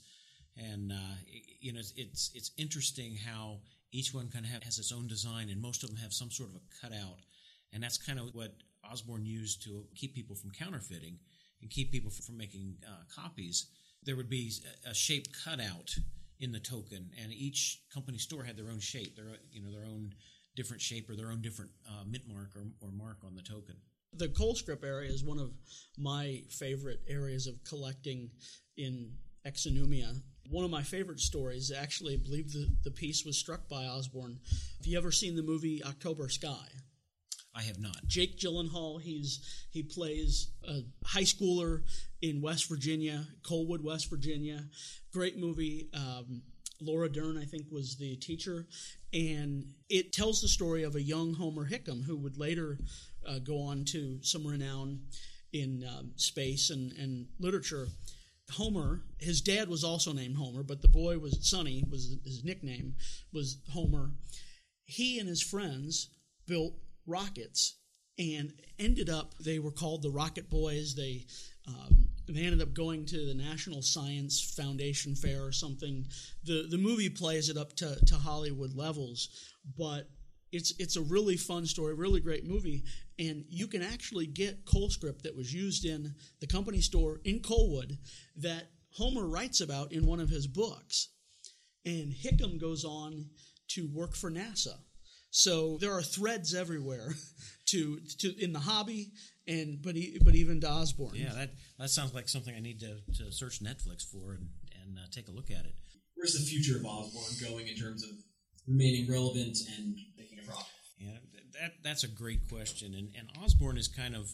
And, uh, it, you know, it's, it's, it's interesting how each one kind of have, has its own design, and most of them have some sort of a cutout. And that's kind of what Osborne used to keep people from counterfeiting and keep people from making uh, copies. There would be a shape cutout in the token, and each company store had their own shape, their you know their own different shape or their own different uh, mint mark or, or mark on the token. The CoalScript area is one of my favorite areas of collecting in Exonumia. One of my favorite stories, actually, I believe the, the piece was struck by Osborne. Have you ever seen the movie October Sky? I have not. Jake Gyllenhaal, he's he plays a high schooler in West Virginia, Coalwood, West Virginia. Great movie. Um, Laura Dern, I think, was the teacher, and it tells the story of a young Homer Hickam who would later uh, go on to some renown in um, space and, and literature. Homer, his dad was also named Homer, but the boy was Sonny was his nickname was Homer. He and his friends built rockets and ended up they were called the rocket boys. They um, they ended up going to the national science foundation fair or something. The the movie plays it up to, to hollywood levels but it's it's a really fun story really great movie and you can actually get CoalScript that was used in the company store in Coalwood that homer writes about in one of his books. And hickam goes on to work for nasa so there are threads everywhere to to in the hobby and but he, but even to Osborne. Yeah, that that sounds like something I need to, to search Netflix for and and uh, take a look at it. Where's the future of Osborne going in terms of remaining relevant and making a profit? Yeah, that that's a great question, and and Osborne is kind of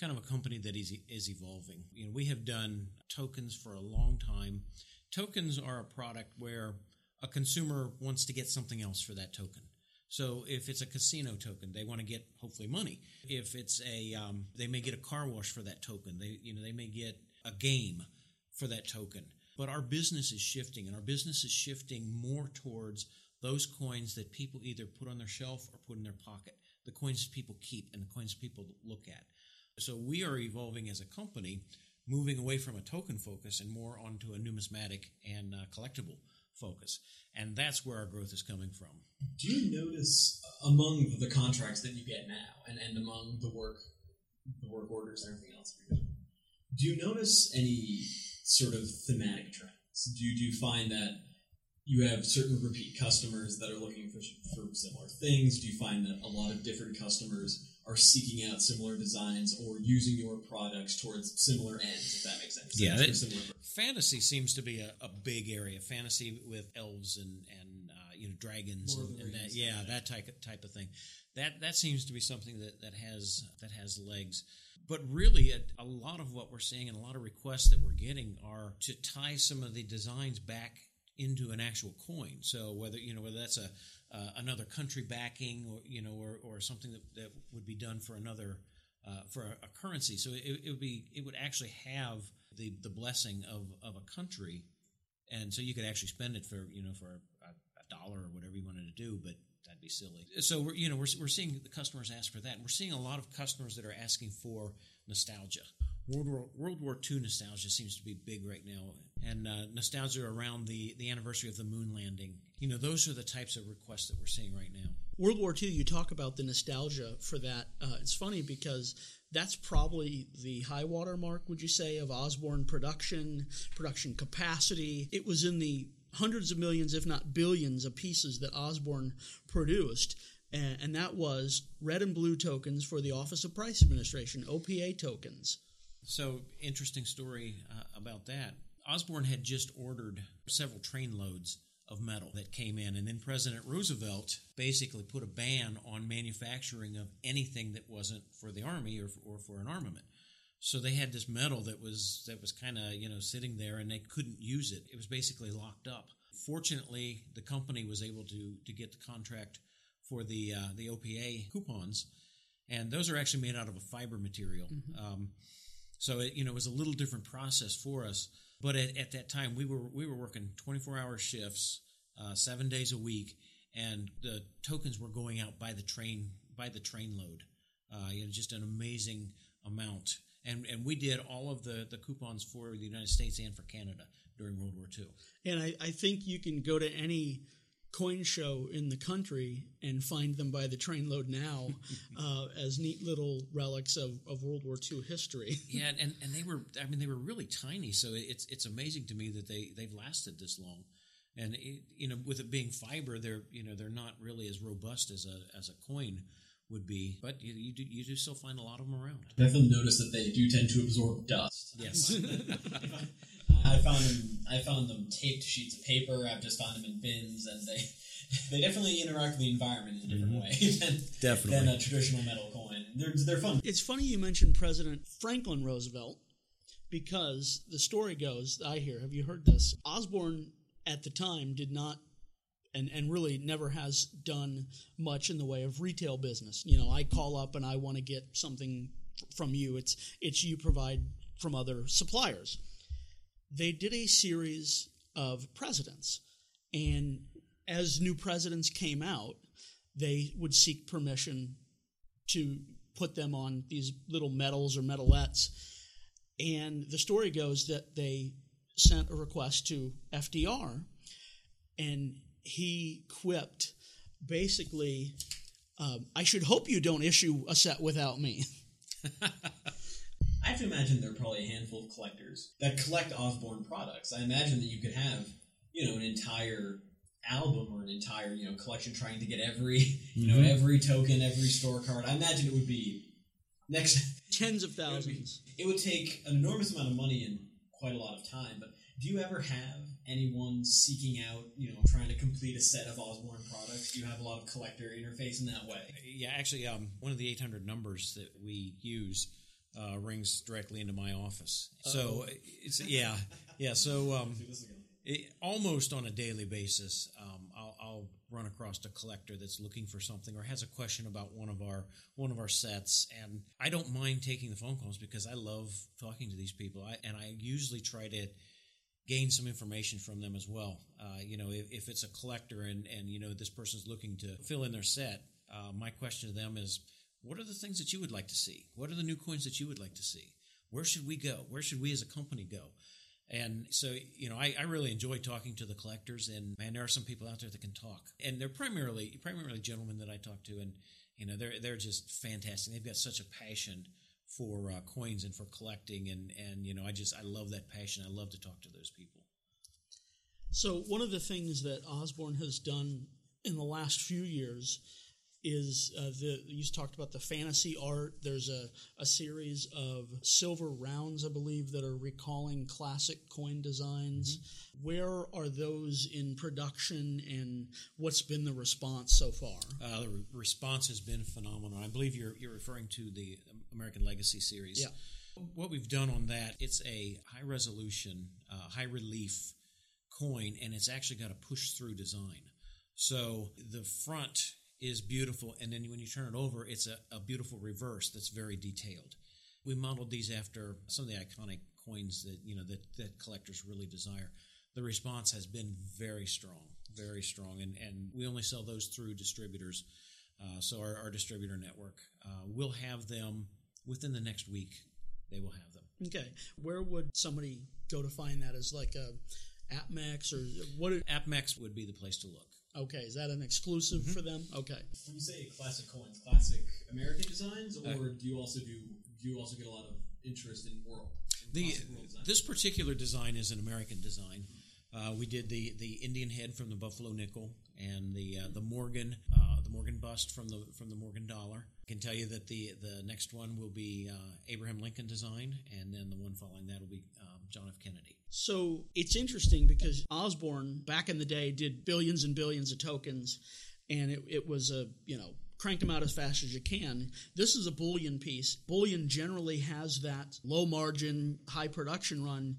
kind of a company that is is evolving. You know, we have done tokens for a long time. Tokens are a product where a consumer wants to get something else for that token. So if it's a casino token, they want to get hopefully money. If it's a, um, they may get a car wash for that token. They, you know, they may get a game for that token. But our business is shifting, and our business is shifting more towards those coins that people either put on their shelf or put in their pocket. The coins people keep and the coins people look at. So we are evolving as a company, moving away from a token focus and more onto a numismatic and uh, collectible focus. And that's where our growth is coming from. Do you notice among the contracts that you get now and, and among the work the work orders and everything else do you notice any sort of thematic trends? Do you, do you find that you have certain repeat customers that are looking for, for similar things? Do you find that a lot of different customers are seeking out similar designs or using your products towards similar ends, if that makes sense. Yeah, fantasy seems to be a, a, big area. Fantasy with elves and and uh, you know dragons and, and that, yeah, that type of, type of thing. That that seems to be something that, that has that has legs. But really, a, a lot of what we're seeing and a lot of requests that we're getting are to tie some of the designs back into an actual coin. So whether you know whether that's a uh, another country backing, or you know, or, or something that, that would be done for another uh, for a, a, currency. So it, it, would be it would actually have the the blessing of of a country, and so you could actually spend it for you know for a, a dollar or whatever you wanted to do, but that'd be silly. So we're you know we're we're seeing the customers ask for that. And we're seeing a lot of customers that are asking for nostalgia. World War World War II nostalgia seems to be big right now, and uh, nostalgia around the the anniversary of the moon landing. You know, those are the types of requests that we're seeing right now. World War II, you talk about the nostalgia for that. Uh, it's funny because that's probably the high water mark, would you say, of Osborne production, production capacity. It was in the hundreds of millions, if not billions, of pieces that Osborne produced and, that was red and blue tokens for the Office of Price Administration, OPA tokens. So, interesting story uh, about that. Osborne had just ordered several train loads of metal that came in, and then President Roosevelt basically put a ban on manufacturing of anything that wasn't for the army or for, or for an armament. So they had this metal that was that was kind of you know sitting there, and they couldn't use it. It was basically locked up. Fortunately, the company was able to to get the contract for the uh, the OPA coupons, and those are actually made out of a fiber material. Mm-hmm. Um, So it you know it was a little different process for us. But at, at that time, we were we were working twenty four hour shifts, uh, seven days a week, and the tokens were going out by the train by the train load. Uh, you know, just an amazing amount. And and we did all of the the coupons for the United States and for Canada during World War II. And I, I think you can go to any coin show in the country and find them by the trainload now uh, as neat little relics of, of World War II history. yeah, and, and they were I mean they were really tiny, so it's it's amazing to me that they they've lasted this long. And it, you know, with it being fiber, they're you know they're not really as robust as a as a coin would be, but you, you do you do still find a lot of them around. Definitely notice that they do tend to absorb dust. Yes. I found them. I found them taped to sheets of paper. I've just found them in bins, and they they definitely interact with the environment in a different mm-hmm. way than, Definitely. than a traditional metal coin. They're they're fun. It's funny you mentioned President Franklin Roosevelt because the story goes, I hear, have you heard this? Osborne at the time did not and, and really never has done much in the way of retail business. You know, I call up and I want to get something from you. It's it's you provide from other suppliers. They did a series of presidents, and as new presidents came out, they would seek permission to put them on these little medals or medalettes. And the story goes that they sent a request to FDR, and he quipped basically, um, I should hope you don't issue a set without me. I have to imagine there are probably a handful of collectors that collect Osborne products. I imagine that you could have, you know, an entire album or an entire, you know, collection trying to get every, you know, every token, every store card. I imagine it would be next. Tens of It would, be- thousands. it would take an enormous amount of money and quite a lot of time. But do you ever have anyone seeking out, you know, trying to complete a set of Osborne products? You have a lot of collector interface in that way? Yeah, actually, um, one of the 800 numbers that we use uh, rings directly into my office. So it's yeah, yeah. So um, it, almost on a daily basis, um, I'll, I'll run across a collector that's looking for something or has a question about one of our one of our sets, and I don't mind taking the phone calls because I love talking to these people. I, and I usually try to gain some information from them as well. Uh, you know, if, if it's a collector and and you know this person's looking to fill in their set, uh, my question to them is, what are the things that you would like to see? What are the new coins that you would like to see? Where should we go? Where should we as a company go? And so, you know, I, I really enjoy talking to the collectors, and man, there are some people out there that can talk, and they're primarily primarily gentlemen that I talk to, and you know, they're they're just fantastic. They've got such a passion for uh, coins and for collecting, and and you know, I just I love that passion. I love to talk to those people. So one of the things that Osborne has done in the last few years is uh, the you talked about the fantasy art. There's a, a series of silver rounds, I believe, that are recalling classic coin designs. Where are those in production, and what's been the response so far? Uh, the re- response has been phenomenal. I believe you're you're referring to the American Legacy series. Yeah. What we've done on that, it's a high resolution, uh, high relief coin, and it's actually got a push through design. So the front is beautiful, and then when you turn it over, it's a, a beautiful reverse that's very detailed. We modeled these after some of the iconic coins that you know that, that collectors really desire. The response has been very strong, very strong, and, and we only sell those through distributors. Uh, so our, our distributor network uh, will have them within the next week. They will have them. Okay, where would somebody go to find that? As like a APMEX or what? APMEX would be the place to look. Okay, is that an exclusive for them? Okay. When you say classic coins, classic American designs, or Uh, do you also do do you also get a lot of interest in world? in The world this particular design is an American design. Uh, we did the, the Indian head from the Buffalo nickel and the uh, the Morgan uh, the Morgan bust from the from the Morgan dollar. I can tell you that the the next one will be uh, Abraham Lincoln design, and then the one following that will be um, John F. Kennedy. So it's interesting because Osborne back in the day did billions and billions of tokens, and it, it was a you know crank them out as fast as you can. This is a bullion piece. Bullion generally has that low margin, high production run.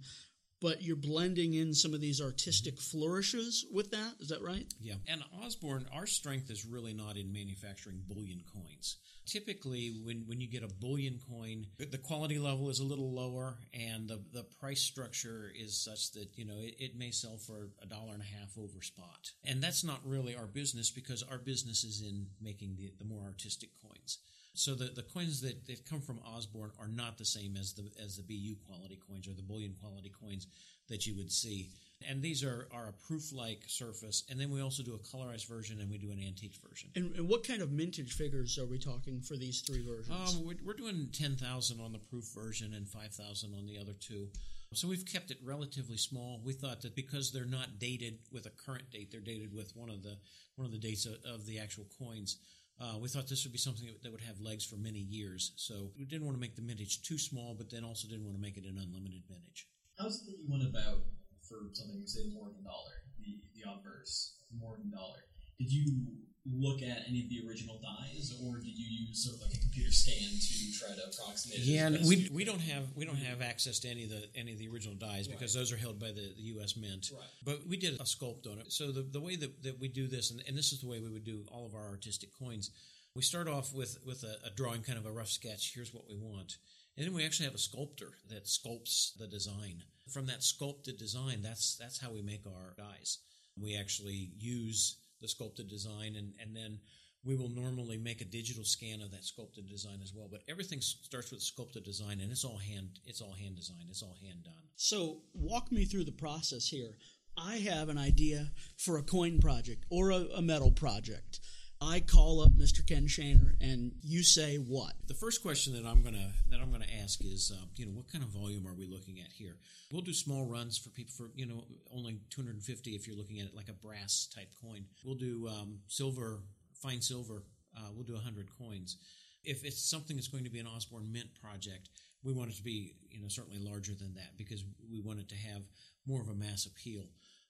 But you're blending in some of these artistic mm-hmm. flourishes with that. Is that right? Yeah. And Osborne, our strength is really not in manufacturing bullion coins. Typically, when, when you get a bullion coin, the quality level is a little lower and the, the price structure is such that, you know, it, it may sell for a dollar and a half over spot. And that's not really our business because our business is in making the, the more artistic coins. So the, the coins that, that come from Osborne are not the same as the as the BU quality coins or the bullion quality coins that you would see. And these are, are a proof-like surface. And then we also do a colorized version and we do an antique version. And, and what kind of mintage figures are we talking for these three versions? Um, we're, we're doing 10,000 on the proof version and 5,000 on the other two. So we've kept it relatively small. We thought that because they're not dated with a current date, they're dated with one of the one of the dates of, of the actual coins. Uh, we thought this would be something that would have legs for many years. So we didn't want to make the mintage too small, but then also didn't want to make it an unlimited mintage. How's that you went about for something, say, the Morgan dollar, the, the obverse, Morgan dollar? Did you look at any of the original dies, or did you use sort of like a computer scan to try to approximate? Yeah, and we, we don't have we don't have access to any of the any of the original dies because those are held by the, the U.S. Mint. Right. But we did a sculpt on it. So the, the way that, that we do this, and, and this is the way we would do all of our artistic coins, we start off with with a, a drawing, kind of a rough sketch. Here's what we want, and then we actually have a sculptor that sculpts the design. From that sculpted design, that's that's how we make our dies. We actually use the sculpted design, and and then we will normally make a digital scan of that sculpted design as well. But everything starts with sculpted design, and it's all hand it's all hand designed. It's all hand done. So, walk me through the process here. I have an idea for a coin project or a, a metal project. I call up Mr. Ken Shaner, and you say what? The first question that I'm gonna that I'm gonna ask is, uh, you know, what kind of volume are we looking at here? We'll do small runs for people for you know only 250 if you're looking at it like a brass type coin. We'll do um, silver, fine silver. Uh, we'll do 100 coins. If it's something that's going to be an Osborne Mint project, we want it to be you know certainly larger than that because we want it to have more of a mass appeal.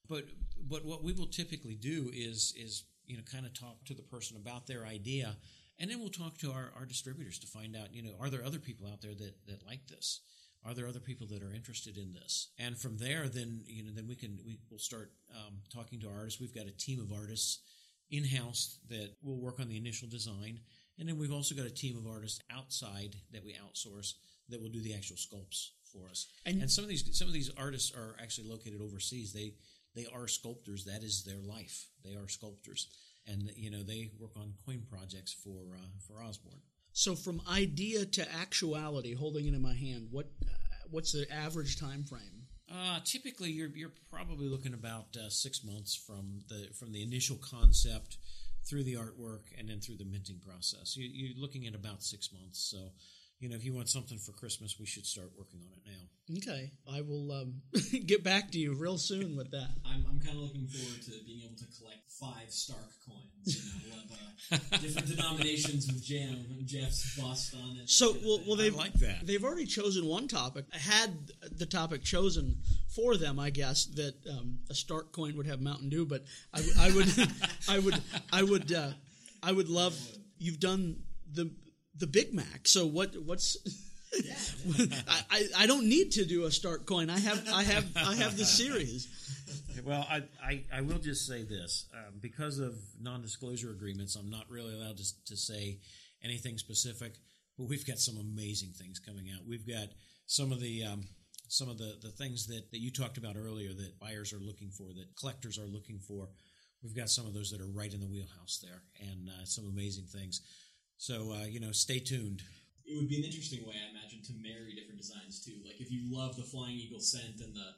But but what we will typically do is is you know kind of talk to the person about their idea, and then we'll talk to our, our distributors to find out you know are there other people out there that that like this. Are there other people that are interested in this? And from there, then you know, then we can we will start um, talking to artists. We've got a team of artists in house that will work on the initial design, and then we've also got a team of artists outside that we outsource that will do the actual sculpts for us. And- And, some of these some of these artists are actually located overseas. They they are sculptors. That is their life. They are sculptors, and you know they work on coin projects for uh, for Osborne. So, from idea to actuality, holding it in my hand, what uh, what's the average time frame? Uh, typically, you're you're probably looking about uh, six months from the from the initial concept through the artwork and then through the minting process. You, you're looking at about six months. So, you know, if you want something for Christmas, we should start working on it now. Okay, I will um, get back to you real soon with that. I'm, I'm kind of looking forward to being able to collect five Starck coins. You know, we'll have uh, different denominations with Jam and Jeff's bust on it. So, that well, well, they've like that. They've already chosen one topic. Had the topic chosen for them, I guess that um, a Starck coin would have Mountain Dew. But I, w- I would, I would, I would, uh, I would love. You've done the the Big Mac. So what? What's I, I, don't need to do a start coin. I have I have I have the series. Well, I, I, I will just say this. Um, because of non disclosure agreements, I'm not really allowed to, to say anything specific, but we've got some amazing things coming out. We've got some of the. Um, some of the, the things that, that you talked about earlier that buyers are looking for, that collectors are looking for. We've got some of those that are right in the wheelhouse there and uh, some amazing things. So, uh, you know, stay tuned. it would be an interesting way, I imagine, to marry different designs too. Like if you love the Flying Eagle cent and the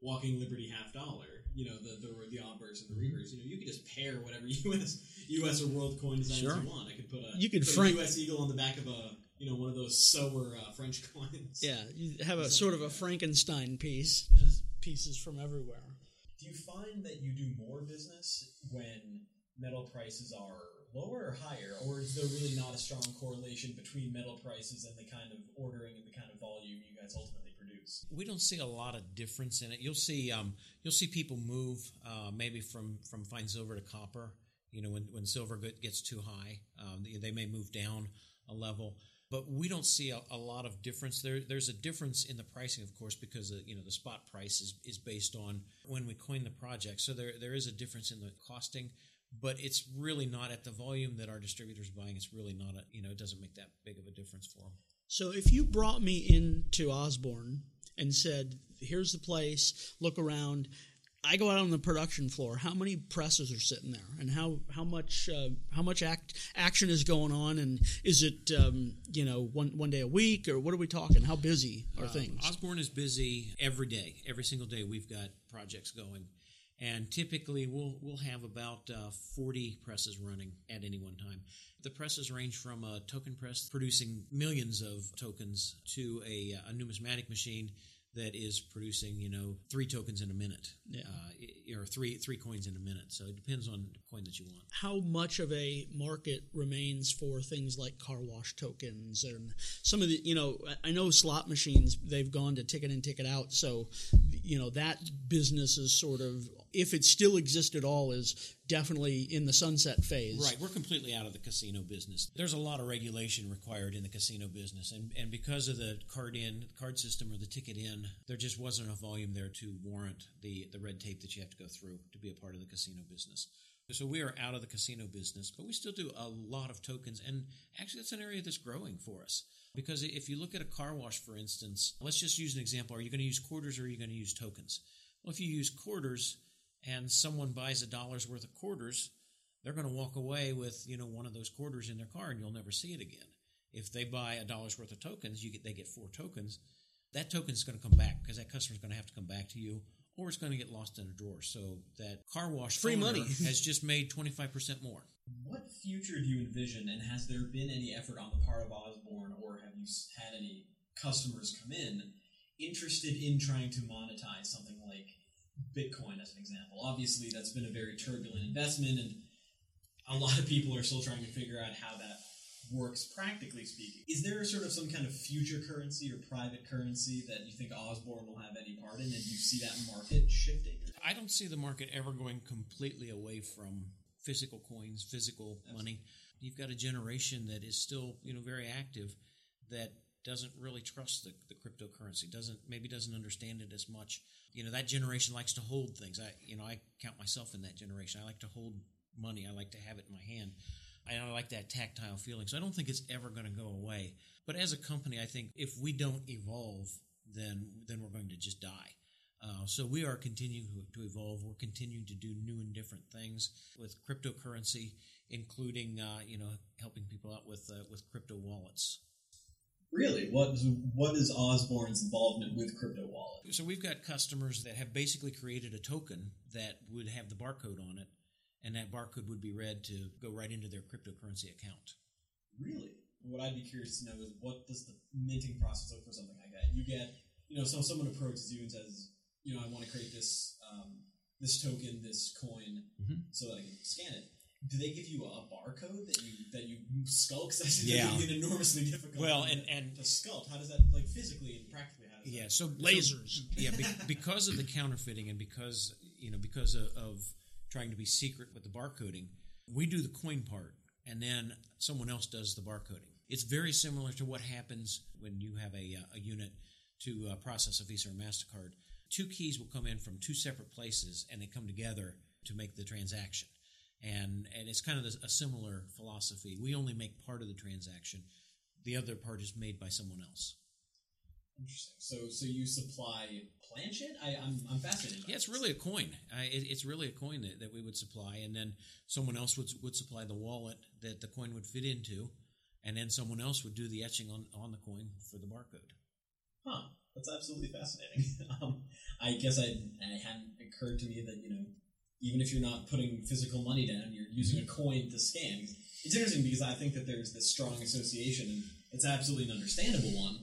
Walking Liberty half dollar, you know, the the, the obverse and the reverse, you know, you could just pair whatever U.S. U.S. or world coin designs Sure. you want. I could put a You could frank- a U.S. Eagle on the back of a you know one of those sower uh, French coins. Yeah, you have a sort of a Frankenstein piece, just pieces from everywhere. Do you find that you do more business when metal prices are lower or higher, or is there really not a strong correlation between metal prices and the kind of ordering and the kind of volume you guys ultimately produce? we don't see a lot of difference in it. You'll see um, you'll see people move uh, maybe from from fine silver to copper. You know, when when silver gets too high, um, they, they may move down a level. but we don't see a, a lot of difference there. There's a difference in the pricing, of course, because uh, you know the spot price is, is based on when we coin the project. So there there is a difference in the costing, but it's really not at the volume that our distributors are buying. It's really not a you know it doesn't make that big of a difference for them. So if you brought me into Osborne and said, "Here's the place. Look around." I go out on the production floor. How many presses are sitting there, and how how much uh, how much act, action is going on, and is it um, you know one one day a week, or what are we talking? How busy are Uh, things? Osborne is busy every day, every single day. We've got projects going, and typically we'll we'll have about uh, forty presses running at any one time. The presses range from a token press producing millions of tokens to a, a numismatic machine that is producing you know three tokens in a minute, Yeah. uh, or three three coins in a minute. So it depends on the coin that you want. how much of a market remains for things like car wash tokens and some of the you know I- i know slot machines they've gone to ticket in ticket out so you know that business is sort of if it still exists at all is definitely in the sunset phase Right, we're completely out of the casino business. There's a lot of regulation required in the casino business, and, and because of the card in card system or the ticket in, there just wasn't enough volume there to warrant the the red tape that you have to go through to be a part of the casino business. So we are out of the casino business, but we still do a lot of tokens, and actually that's an area that's growing for us. Because if you look at a car wash, for instance, let's just use an example. Are you going to use quarters or are you going to use tokens? Well, if you use quarters and someone buys a dollar's worth of quarters, they're going to walk away with you know one of those quarters in their car and you'll never see it again. If they buy a dollar's worth of tokens, you get they get four tokens. That token is going to come back because that customer is going to have to come back to you, or it's going to get lost in a drawer. So that car wash Free money. has just made twenty five percent more. What future do you envision, and has there been any effort on the part of Osborne, or have you had any customers come in interested in trying to monetize something like Bitcoin, as an example? Obviously, that's been a very turbulent investment, and a lot of people are still trying to figure out how that works practically speaking. Is there sort of some kind of future currency or private currency that you think Osborne will have any part in, and you see that market shifting? I don't see the market ever going completely away from physical coins, physical money. You've got a generation that is still, you know, very active that doesn't really trust the, the cryptocurrency, doesn't maybe doesn't understand it as much. You know, that generation likes to hold things. I you know, I count myself in that generation. I like to hold money. I like to have it in my hand. I I like that tactile feeling. So I don't think it's ever going to go away. But as a company, I think if we don't evolve, then then we're going to just die. Uh, so we are continuing to evolve. We're continuing to do new and different things with cryptocurrency, including uh, you know helping people out with uh, with crypto wallets. Really, what what is Osborne's involvement with crypto wallet? So we've got customers that have basically created a token that would have the barcode on it, and that barcode would be read to go right into their cryptocurrency account. Really, what I'd be curious to know is what does the minting process look for something like that? You get, you know, so someone approaches you and says, you know, I want to create this um, this token, this coin, Mhm. so that I can scan it. Do they give you a barcode that you that you sculpt? 'Cause I think Yeah. that would be an enormously difficult. Well, and- and- to sculpt. How does that like physically and practically? How does Yeah, that so Lasers. so- yeah, be, because of the counterfeiting and because you know because of, of trying to be secret with the barcoding, we do the coin part, and then someone else does the barcoding. It's very similar to what happens when you have a, uh, a unit to uh, process a Visa or Mastercard. Two keys will come in from two separate places, and they come together to make the transaction. And and it's kind of a similar philosophy. We only make part of the transaction; the other part is made by someone else. Interesting. So so you supply planchet? I I'm, I'm fascinated. by Yeah, it's really a coin. I, it, it's really a coin that, that we would supply, and then someone else would would supply the wallet that the coin would fit into, and then someone else would do the etching on, on the coin for the barcode. Huh. That's absolutely fascinating. um, I guess I, it hadn't occurred to me that, you know, even if you're not putting physical money down, you're using a coin to scan. It's interesting because I think that there's this strong association, and it's absolutely an understandable one.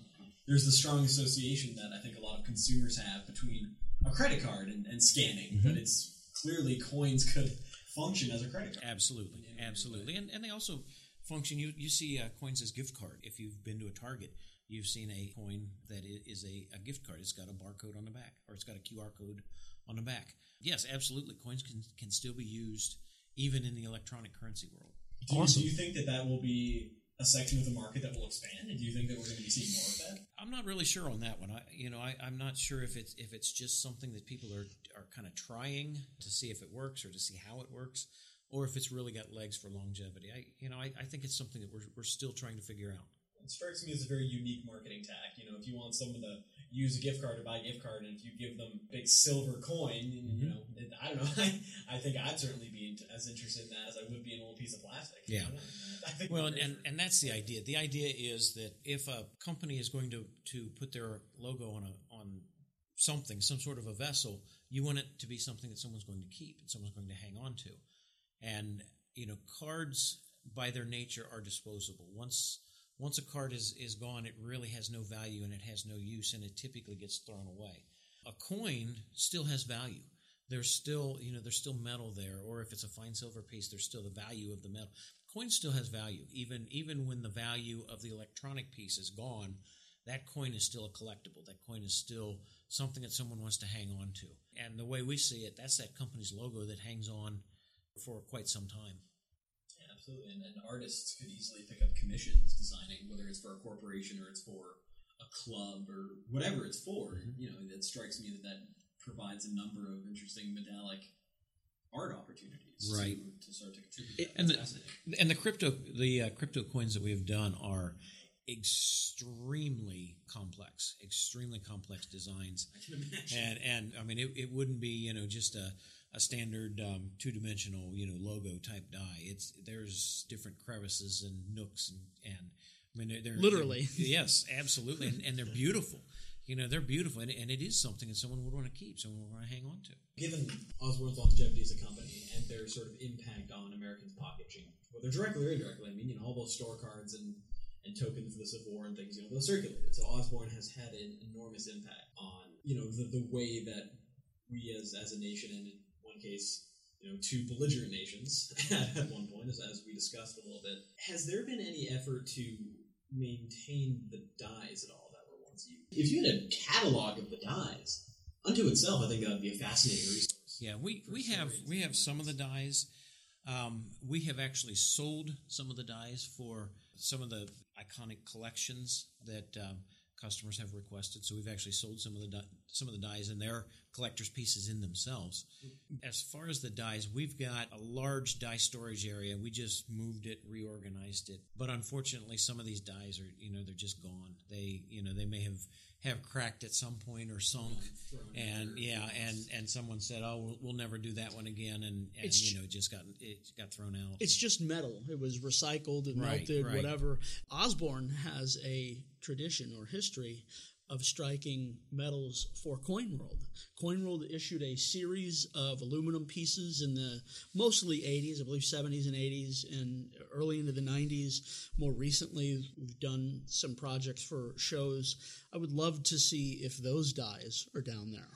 There's the strong association that I think a lot of consumers have between a credit card and, and scanning, but it's clearly coins could function as a credit card. Absolutely, absolutely, and and they also function. You you see uh, coins as gift card. If you've been to a Target, you've seen a coin that is a, a gift card. It's got a barcode on the back, or it's got a QR code on the back. Yes, absolutely, coins can can still be used even in the electronic currency world. Do, Awesome. do you think that that will be a section of the market that will expand? And do you think that we're going to be seeing more of that? I'm not really sure on that one. I, you know, I, I'm not sure if it's if it's just something that people are are kind of trying to see if it works or to see how it works, or if it's really got legs for longevity. I, you know, I, I think it's something that we're we're still trying to figure out. It strikes me as a very unique marketing tack. You know, if you want someone to use a gift card to buy a gift card, and if you give them a big silver coin, and, you mm-hmm. know, it, I don't know. I, I think I'd certainly be as interested in that as I would be in a little piece of plastic. Yeah. I know. I think Well, and, and, and that's the idea. The idea is that if a company is going to, to put their logo on a on something, some sort of a vessel, you want it to be something that someone's going to keep and someone's going to hang on to. And you know, cards by their nature are disposable. Once once a card is, is gone, it really has no value and it has no use and it typically gets thrown away. A coin still has value. There's still, you know, there's still metal there, or if it's a fine silver piece, there's still the value of the metal. Coin still has value, even even when the value of the electronic piece is gone. That coin is still a collectible. That coin is still something that someone wants to hang on to. And the way we see it, that's that company's logo that hangs on for quite some time. Absolutely. And, and artists could easily pick up commissions designing, whether it's for a corporation or it's for a club or whatever it's for. You know, it strikes me that that provides a number of interesting medallic art opportunities Right. to, to start to contribute. It- and the- And the crypto the uh, crypto coins that we have done are extremely complex, extremely complex designs. I can imagine. And and I mean, it, it wouldn't be you know just a, a standard um, two dimensional you know logo type die. It's there's different crevices and nooks and and I mean they're, they're Literally. yes, absolutely, and, and they're beautiful. You know, they're beautiful, and, and it is something that someone would want to keep, someone would want to hang on to. Given Osborne's longevity as a company and their sort of impact on Americans' pocket change, whether directly or indirectly, I mean, you know, all those store cards and, and tokens for the Civil War and things, you know, those circulated. So Osborne has had an enormous impact on, you know, the, the way that we as, as a nation, and in one case, you know, two belligerent nations at one point, as, as we discussed a little bit. Has there been any effort to maintain the dies at all that were once used? If you had a catalog of the dies, unto itself, I think that would be a fascinating resource. Yeah, we, we have we have some of the dies. Um, we have actually sold some of the dies for some of the iconic collections that um, customers have requested. So we've actually sold some of the some of the dies, and they're collectors' pieces in themselves. As far as the dies, we've got a large die storage area. We just moved it, reorganized it, but unfortunately, some of these dies are you know they're just gone. They you know they may have have cracked at some point or sunk and yeah, and and someone said, "Oh, we'll, we'll never do that one again," and, and It's- you know, it just got it got thrown out. It's just metal. It was recycled and Right, melted, right. whatever. Osborne has a tradition or history of striking medals for Coin World. Coin World issued a series of aluminum pieces in the mostly 80s, I believe 70s and 80s, and early into the 90s. More recently, we've done some projects for shows. I would love to see if those dies are down there.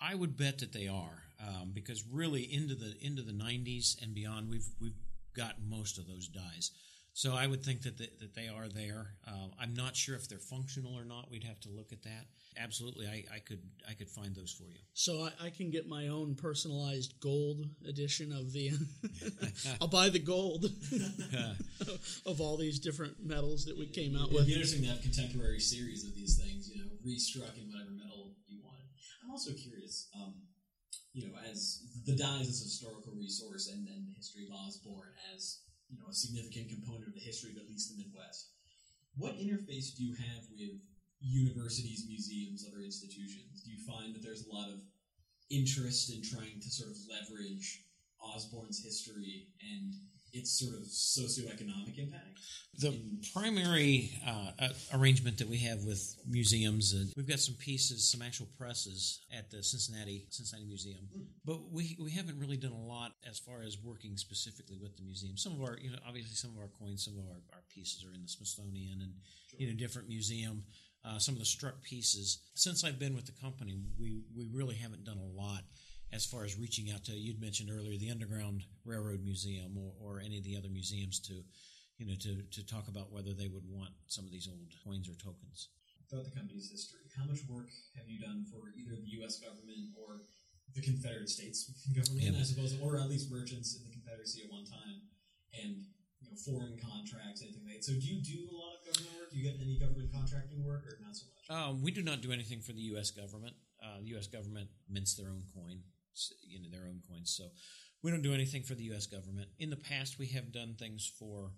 I would bet that they are um, because really into the into the '90s and beyond, we've we've got most of those dies. So I would think that the, that they are there. Uh, I'm not sure if they're functional or not. We'd have to look at that. Absolutely, I, I could I could find those for you. So I, I can get my own personalized gold edition of the. I'll buy the gold of all these different metals that we came out It'd with. be interesting to have contemporary series of these things, you know, restruck in whatever metal you wanted. I'm also curious, um, you know, as the dies as a historical resource and then the history of Osborne as, you know, a significant component of the history of at least the Midwest. What interface do you have with universities, museums, other institutions? Do you find that there's a lot of interest in trying to sort of leverage Osborne's history and its sort of socioeconomic impact? The in- primary uh, uh, arrangement that we have with museums, uh, we've got some pieces, some actual presses at the Cincinnati Cincinnati Museum, but we we haven't really done a lot as far as working specifically with the museum. Some of our, you know, obviously some of our coins, some of our, our pieces are in the Smithsonian and you know different museum. Uh, some of the struck pieces. Since I've been with the company, we we really haven't done a lot as far as reaching out to. You'd mentioned earlier the Underground Railroad Museum or, or any of the other museums to you know, to, to talk about whether they would want some of these old coins or tokens. throughout the company's history, how much work have you done for either the U.S. government or the Confederate States government, Yeah. I suppose, or at least merchants in the Confederacy at one time? And you know, foreign contracts, anything like that. So do you do a lot of government work? Do you get any government contracting work, or not so much? Um, we do not do anything for the U.S. government. Uh, the U.S. government mints their own coin, you know, their own coins. So we don't do anything for the U.S. government. In the past, we have done things for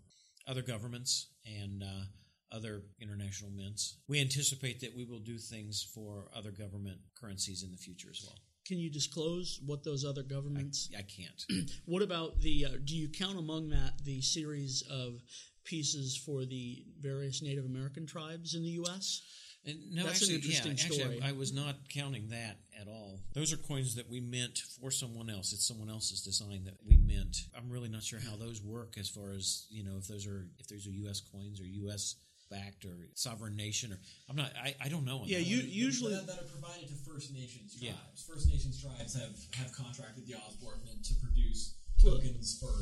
other governments and uh, other international mints. We anticipate that we will do things for other government currencies in the future as well. Can you disclose what those other governments? I can't. What about the? Uh, do you count among that the series of pieces for the various Native American tribes in the U.S.? And no, That's an actually, interesting yeah, actually, story. I, I was not counting that at all. Those are coins that we mint for someone else. It's someone else's design that we mint. I'm really not sure how those work as far as you know if those are if those are U.S. coins or U.S. backed or sovereign nation or I'm not. I, I don't know. Yeah, that. you usually that, that are provided to First Nations tribes. Yeah. First Nations tribes have have contracted the Osborne Mint to produce tokens for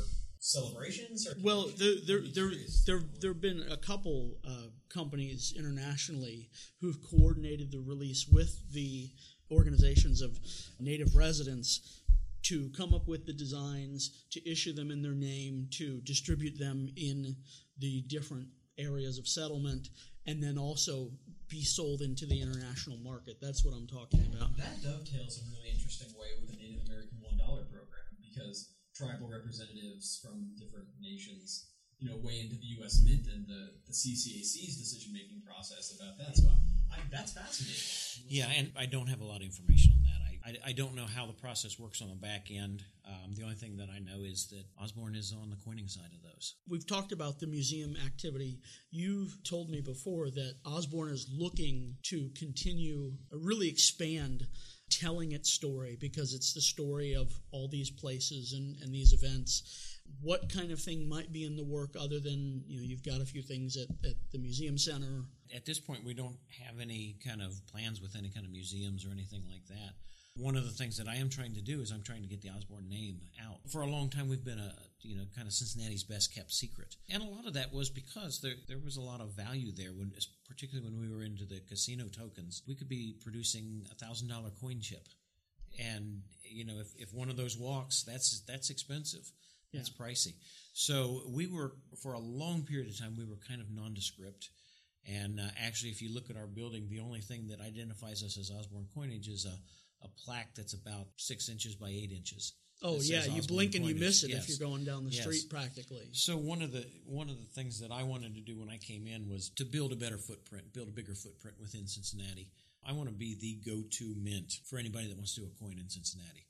celebrations. Or Well, there there there there there have been a couple uh, companies internationally who've coordinated the release with the organizations of native residents to come up with the designs, to issue them in their name, to distribute them in the different areas of settlement, and then also be sold into the international market. That's what I'm talking about. That dovetails in a really interesting way with the Native American one dollar program because tribal representatives from different nations, you know, weigh into the U.S. Mint and the, the CCAC's decision making process about that. So I, that's fascinating. Yeah, and I don't have a lot of information on that. I, I, I don't know how the process works on the back end. Um, the only thing that I know is that Osborne is on the coining side of those. We've talked about the museum activity. You've told me before that Osborne is looking to continue, uh, really expand telling its story because it's the story of all these places and, and these events. What kind of thing might be in the work other than, you know, you've got a few things at, at the museum center? At this point, we don't have any kind of plans with any kind of museums or anything like that. One of the things that I am trying to do is I'm trying to get the Osborne name out. For a long time, we've been a you know kind of Cincinnati's best kept secret, and a lot of that was because there there was a lot of value there. When particularly when we were into the casino tokens, we could be producing a thousand dollar coin chip, and you know if, if one of those walks, that's that's expensive. That's pricey. So we were for a long period of time we were kind of nondescript. And uh, actually, if you look at our building, the only thing that identifies us as Osborne Coinage is a, a plaque that's about six inches by eight inches. Oh, yeah, you blink and you miss it Yes. if you're going down the Yes. street practically. So one of the one of the things that I wanted to do when I came in was to build a better footprint, build a bigger footprint within Cincinnati. I want to be the go-to mint for anybody that wants to do a coin in Cincinnati.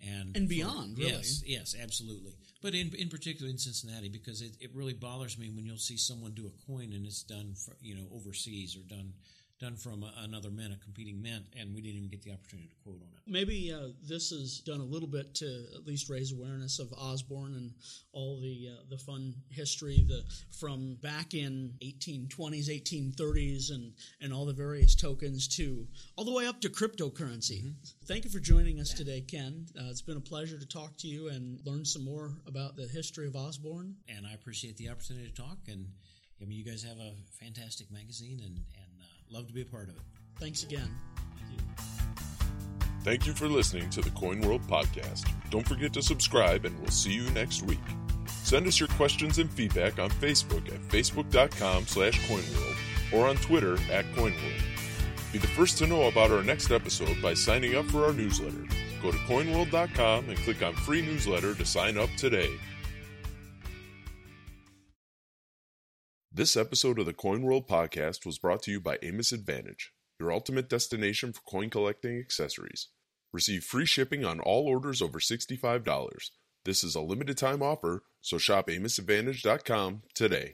And, And for- beyond, really. Yes, yes, absolutely. But in in particular in Cincinnati, because it, it really bothers me when you'll see someone do a coin and it's done for, you know overseas or done done from a, another mint, a competing mint, and we didn't even get the opportunity to quote on it. Maybe uh, this has done a little bit to at least raise awareness of Osborne and all the uh, the fun history the from back in 1820s, 1830s, and and all the various tokens to all the way up to cryptocurrency. Thank you for joining us today, Ken. Uh, it's been a pleasure to talk to you and learn some more about the history of Osborne. And I appreciate the opportunity to talk. And I mean, you guys have a fantastic magazine, and and love to be a part of it. Thanks again. Thank you for listening to the Coin World podcast. Don't forget to subscribe, and we'll see you next week. Send us your questions and feedback on Facebook at facebook.com slash coinworld or on Twitter at coinworld. Be the first to know about our next episode by signing up for our newsletter. Go to coinworld.com and click on free newsletter to sign up today. This episode of the Coin World podcast was brought to you by Amos Advantage, your ultimate destination for coin collecting accessories. Receive free shipping on all orders over $65. This is a limited time offer, so shop AmosAdvantage.com today.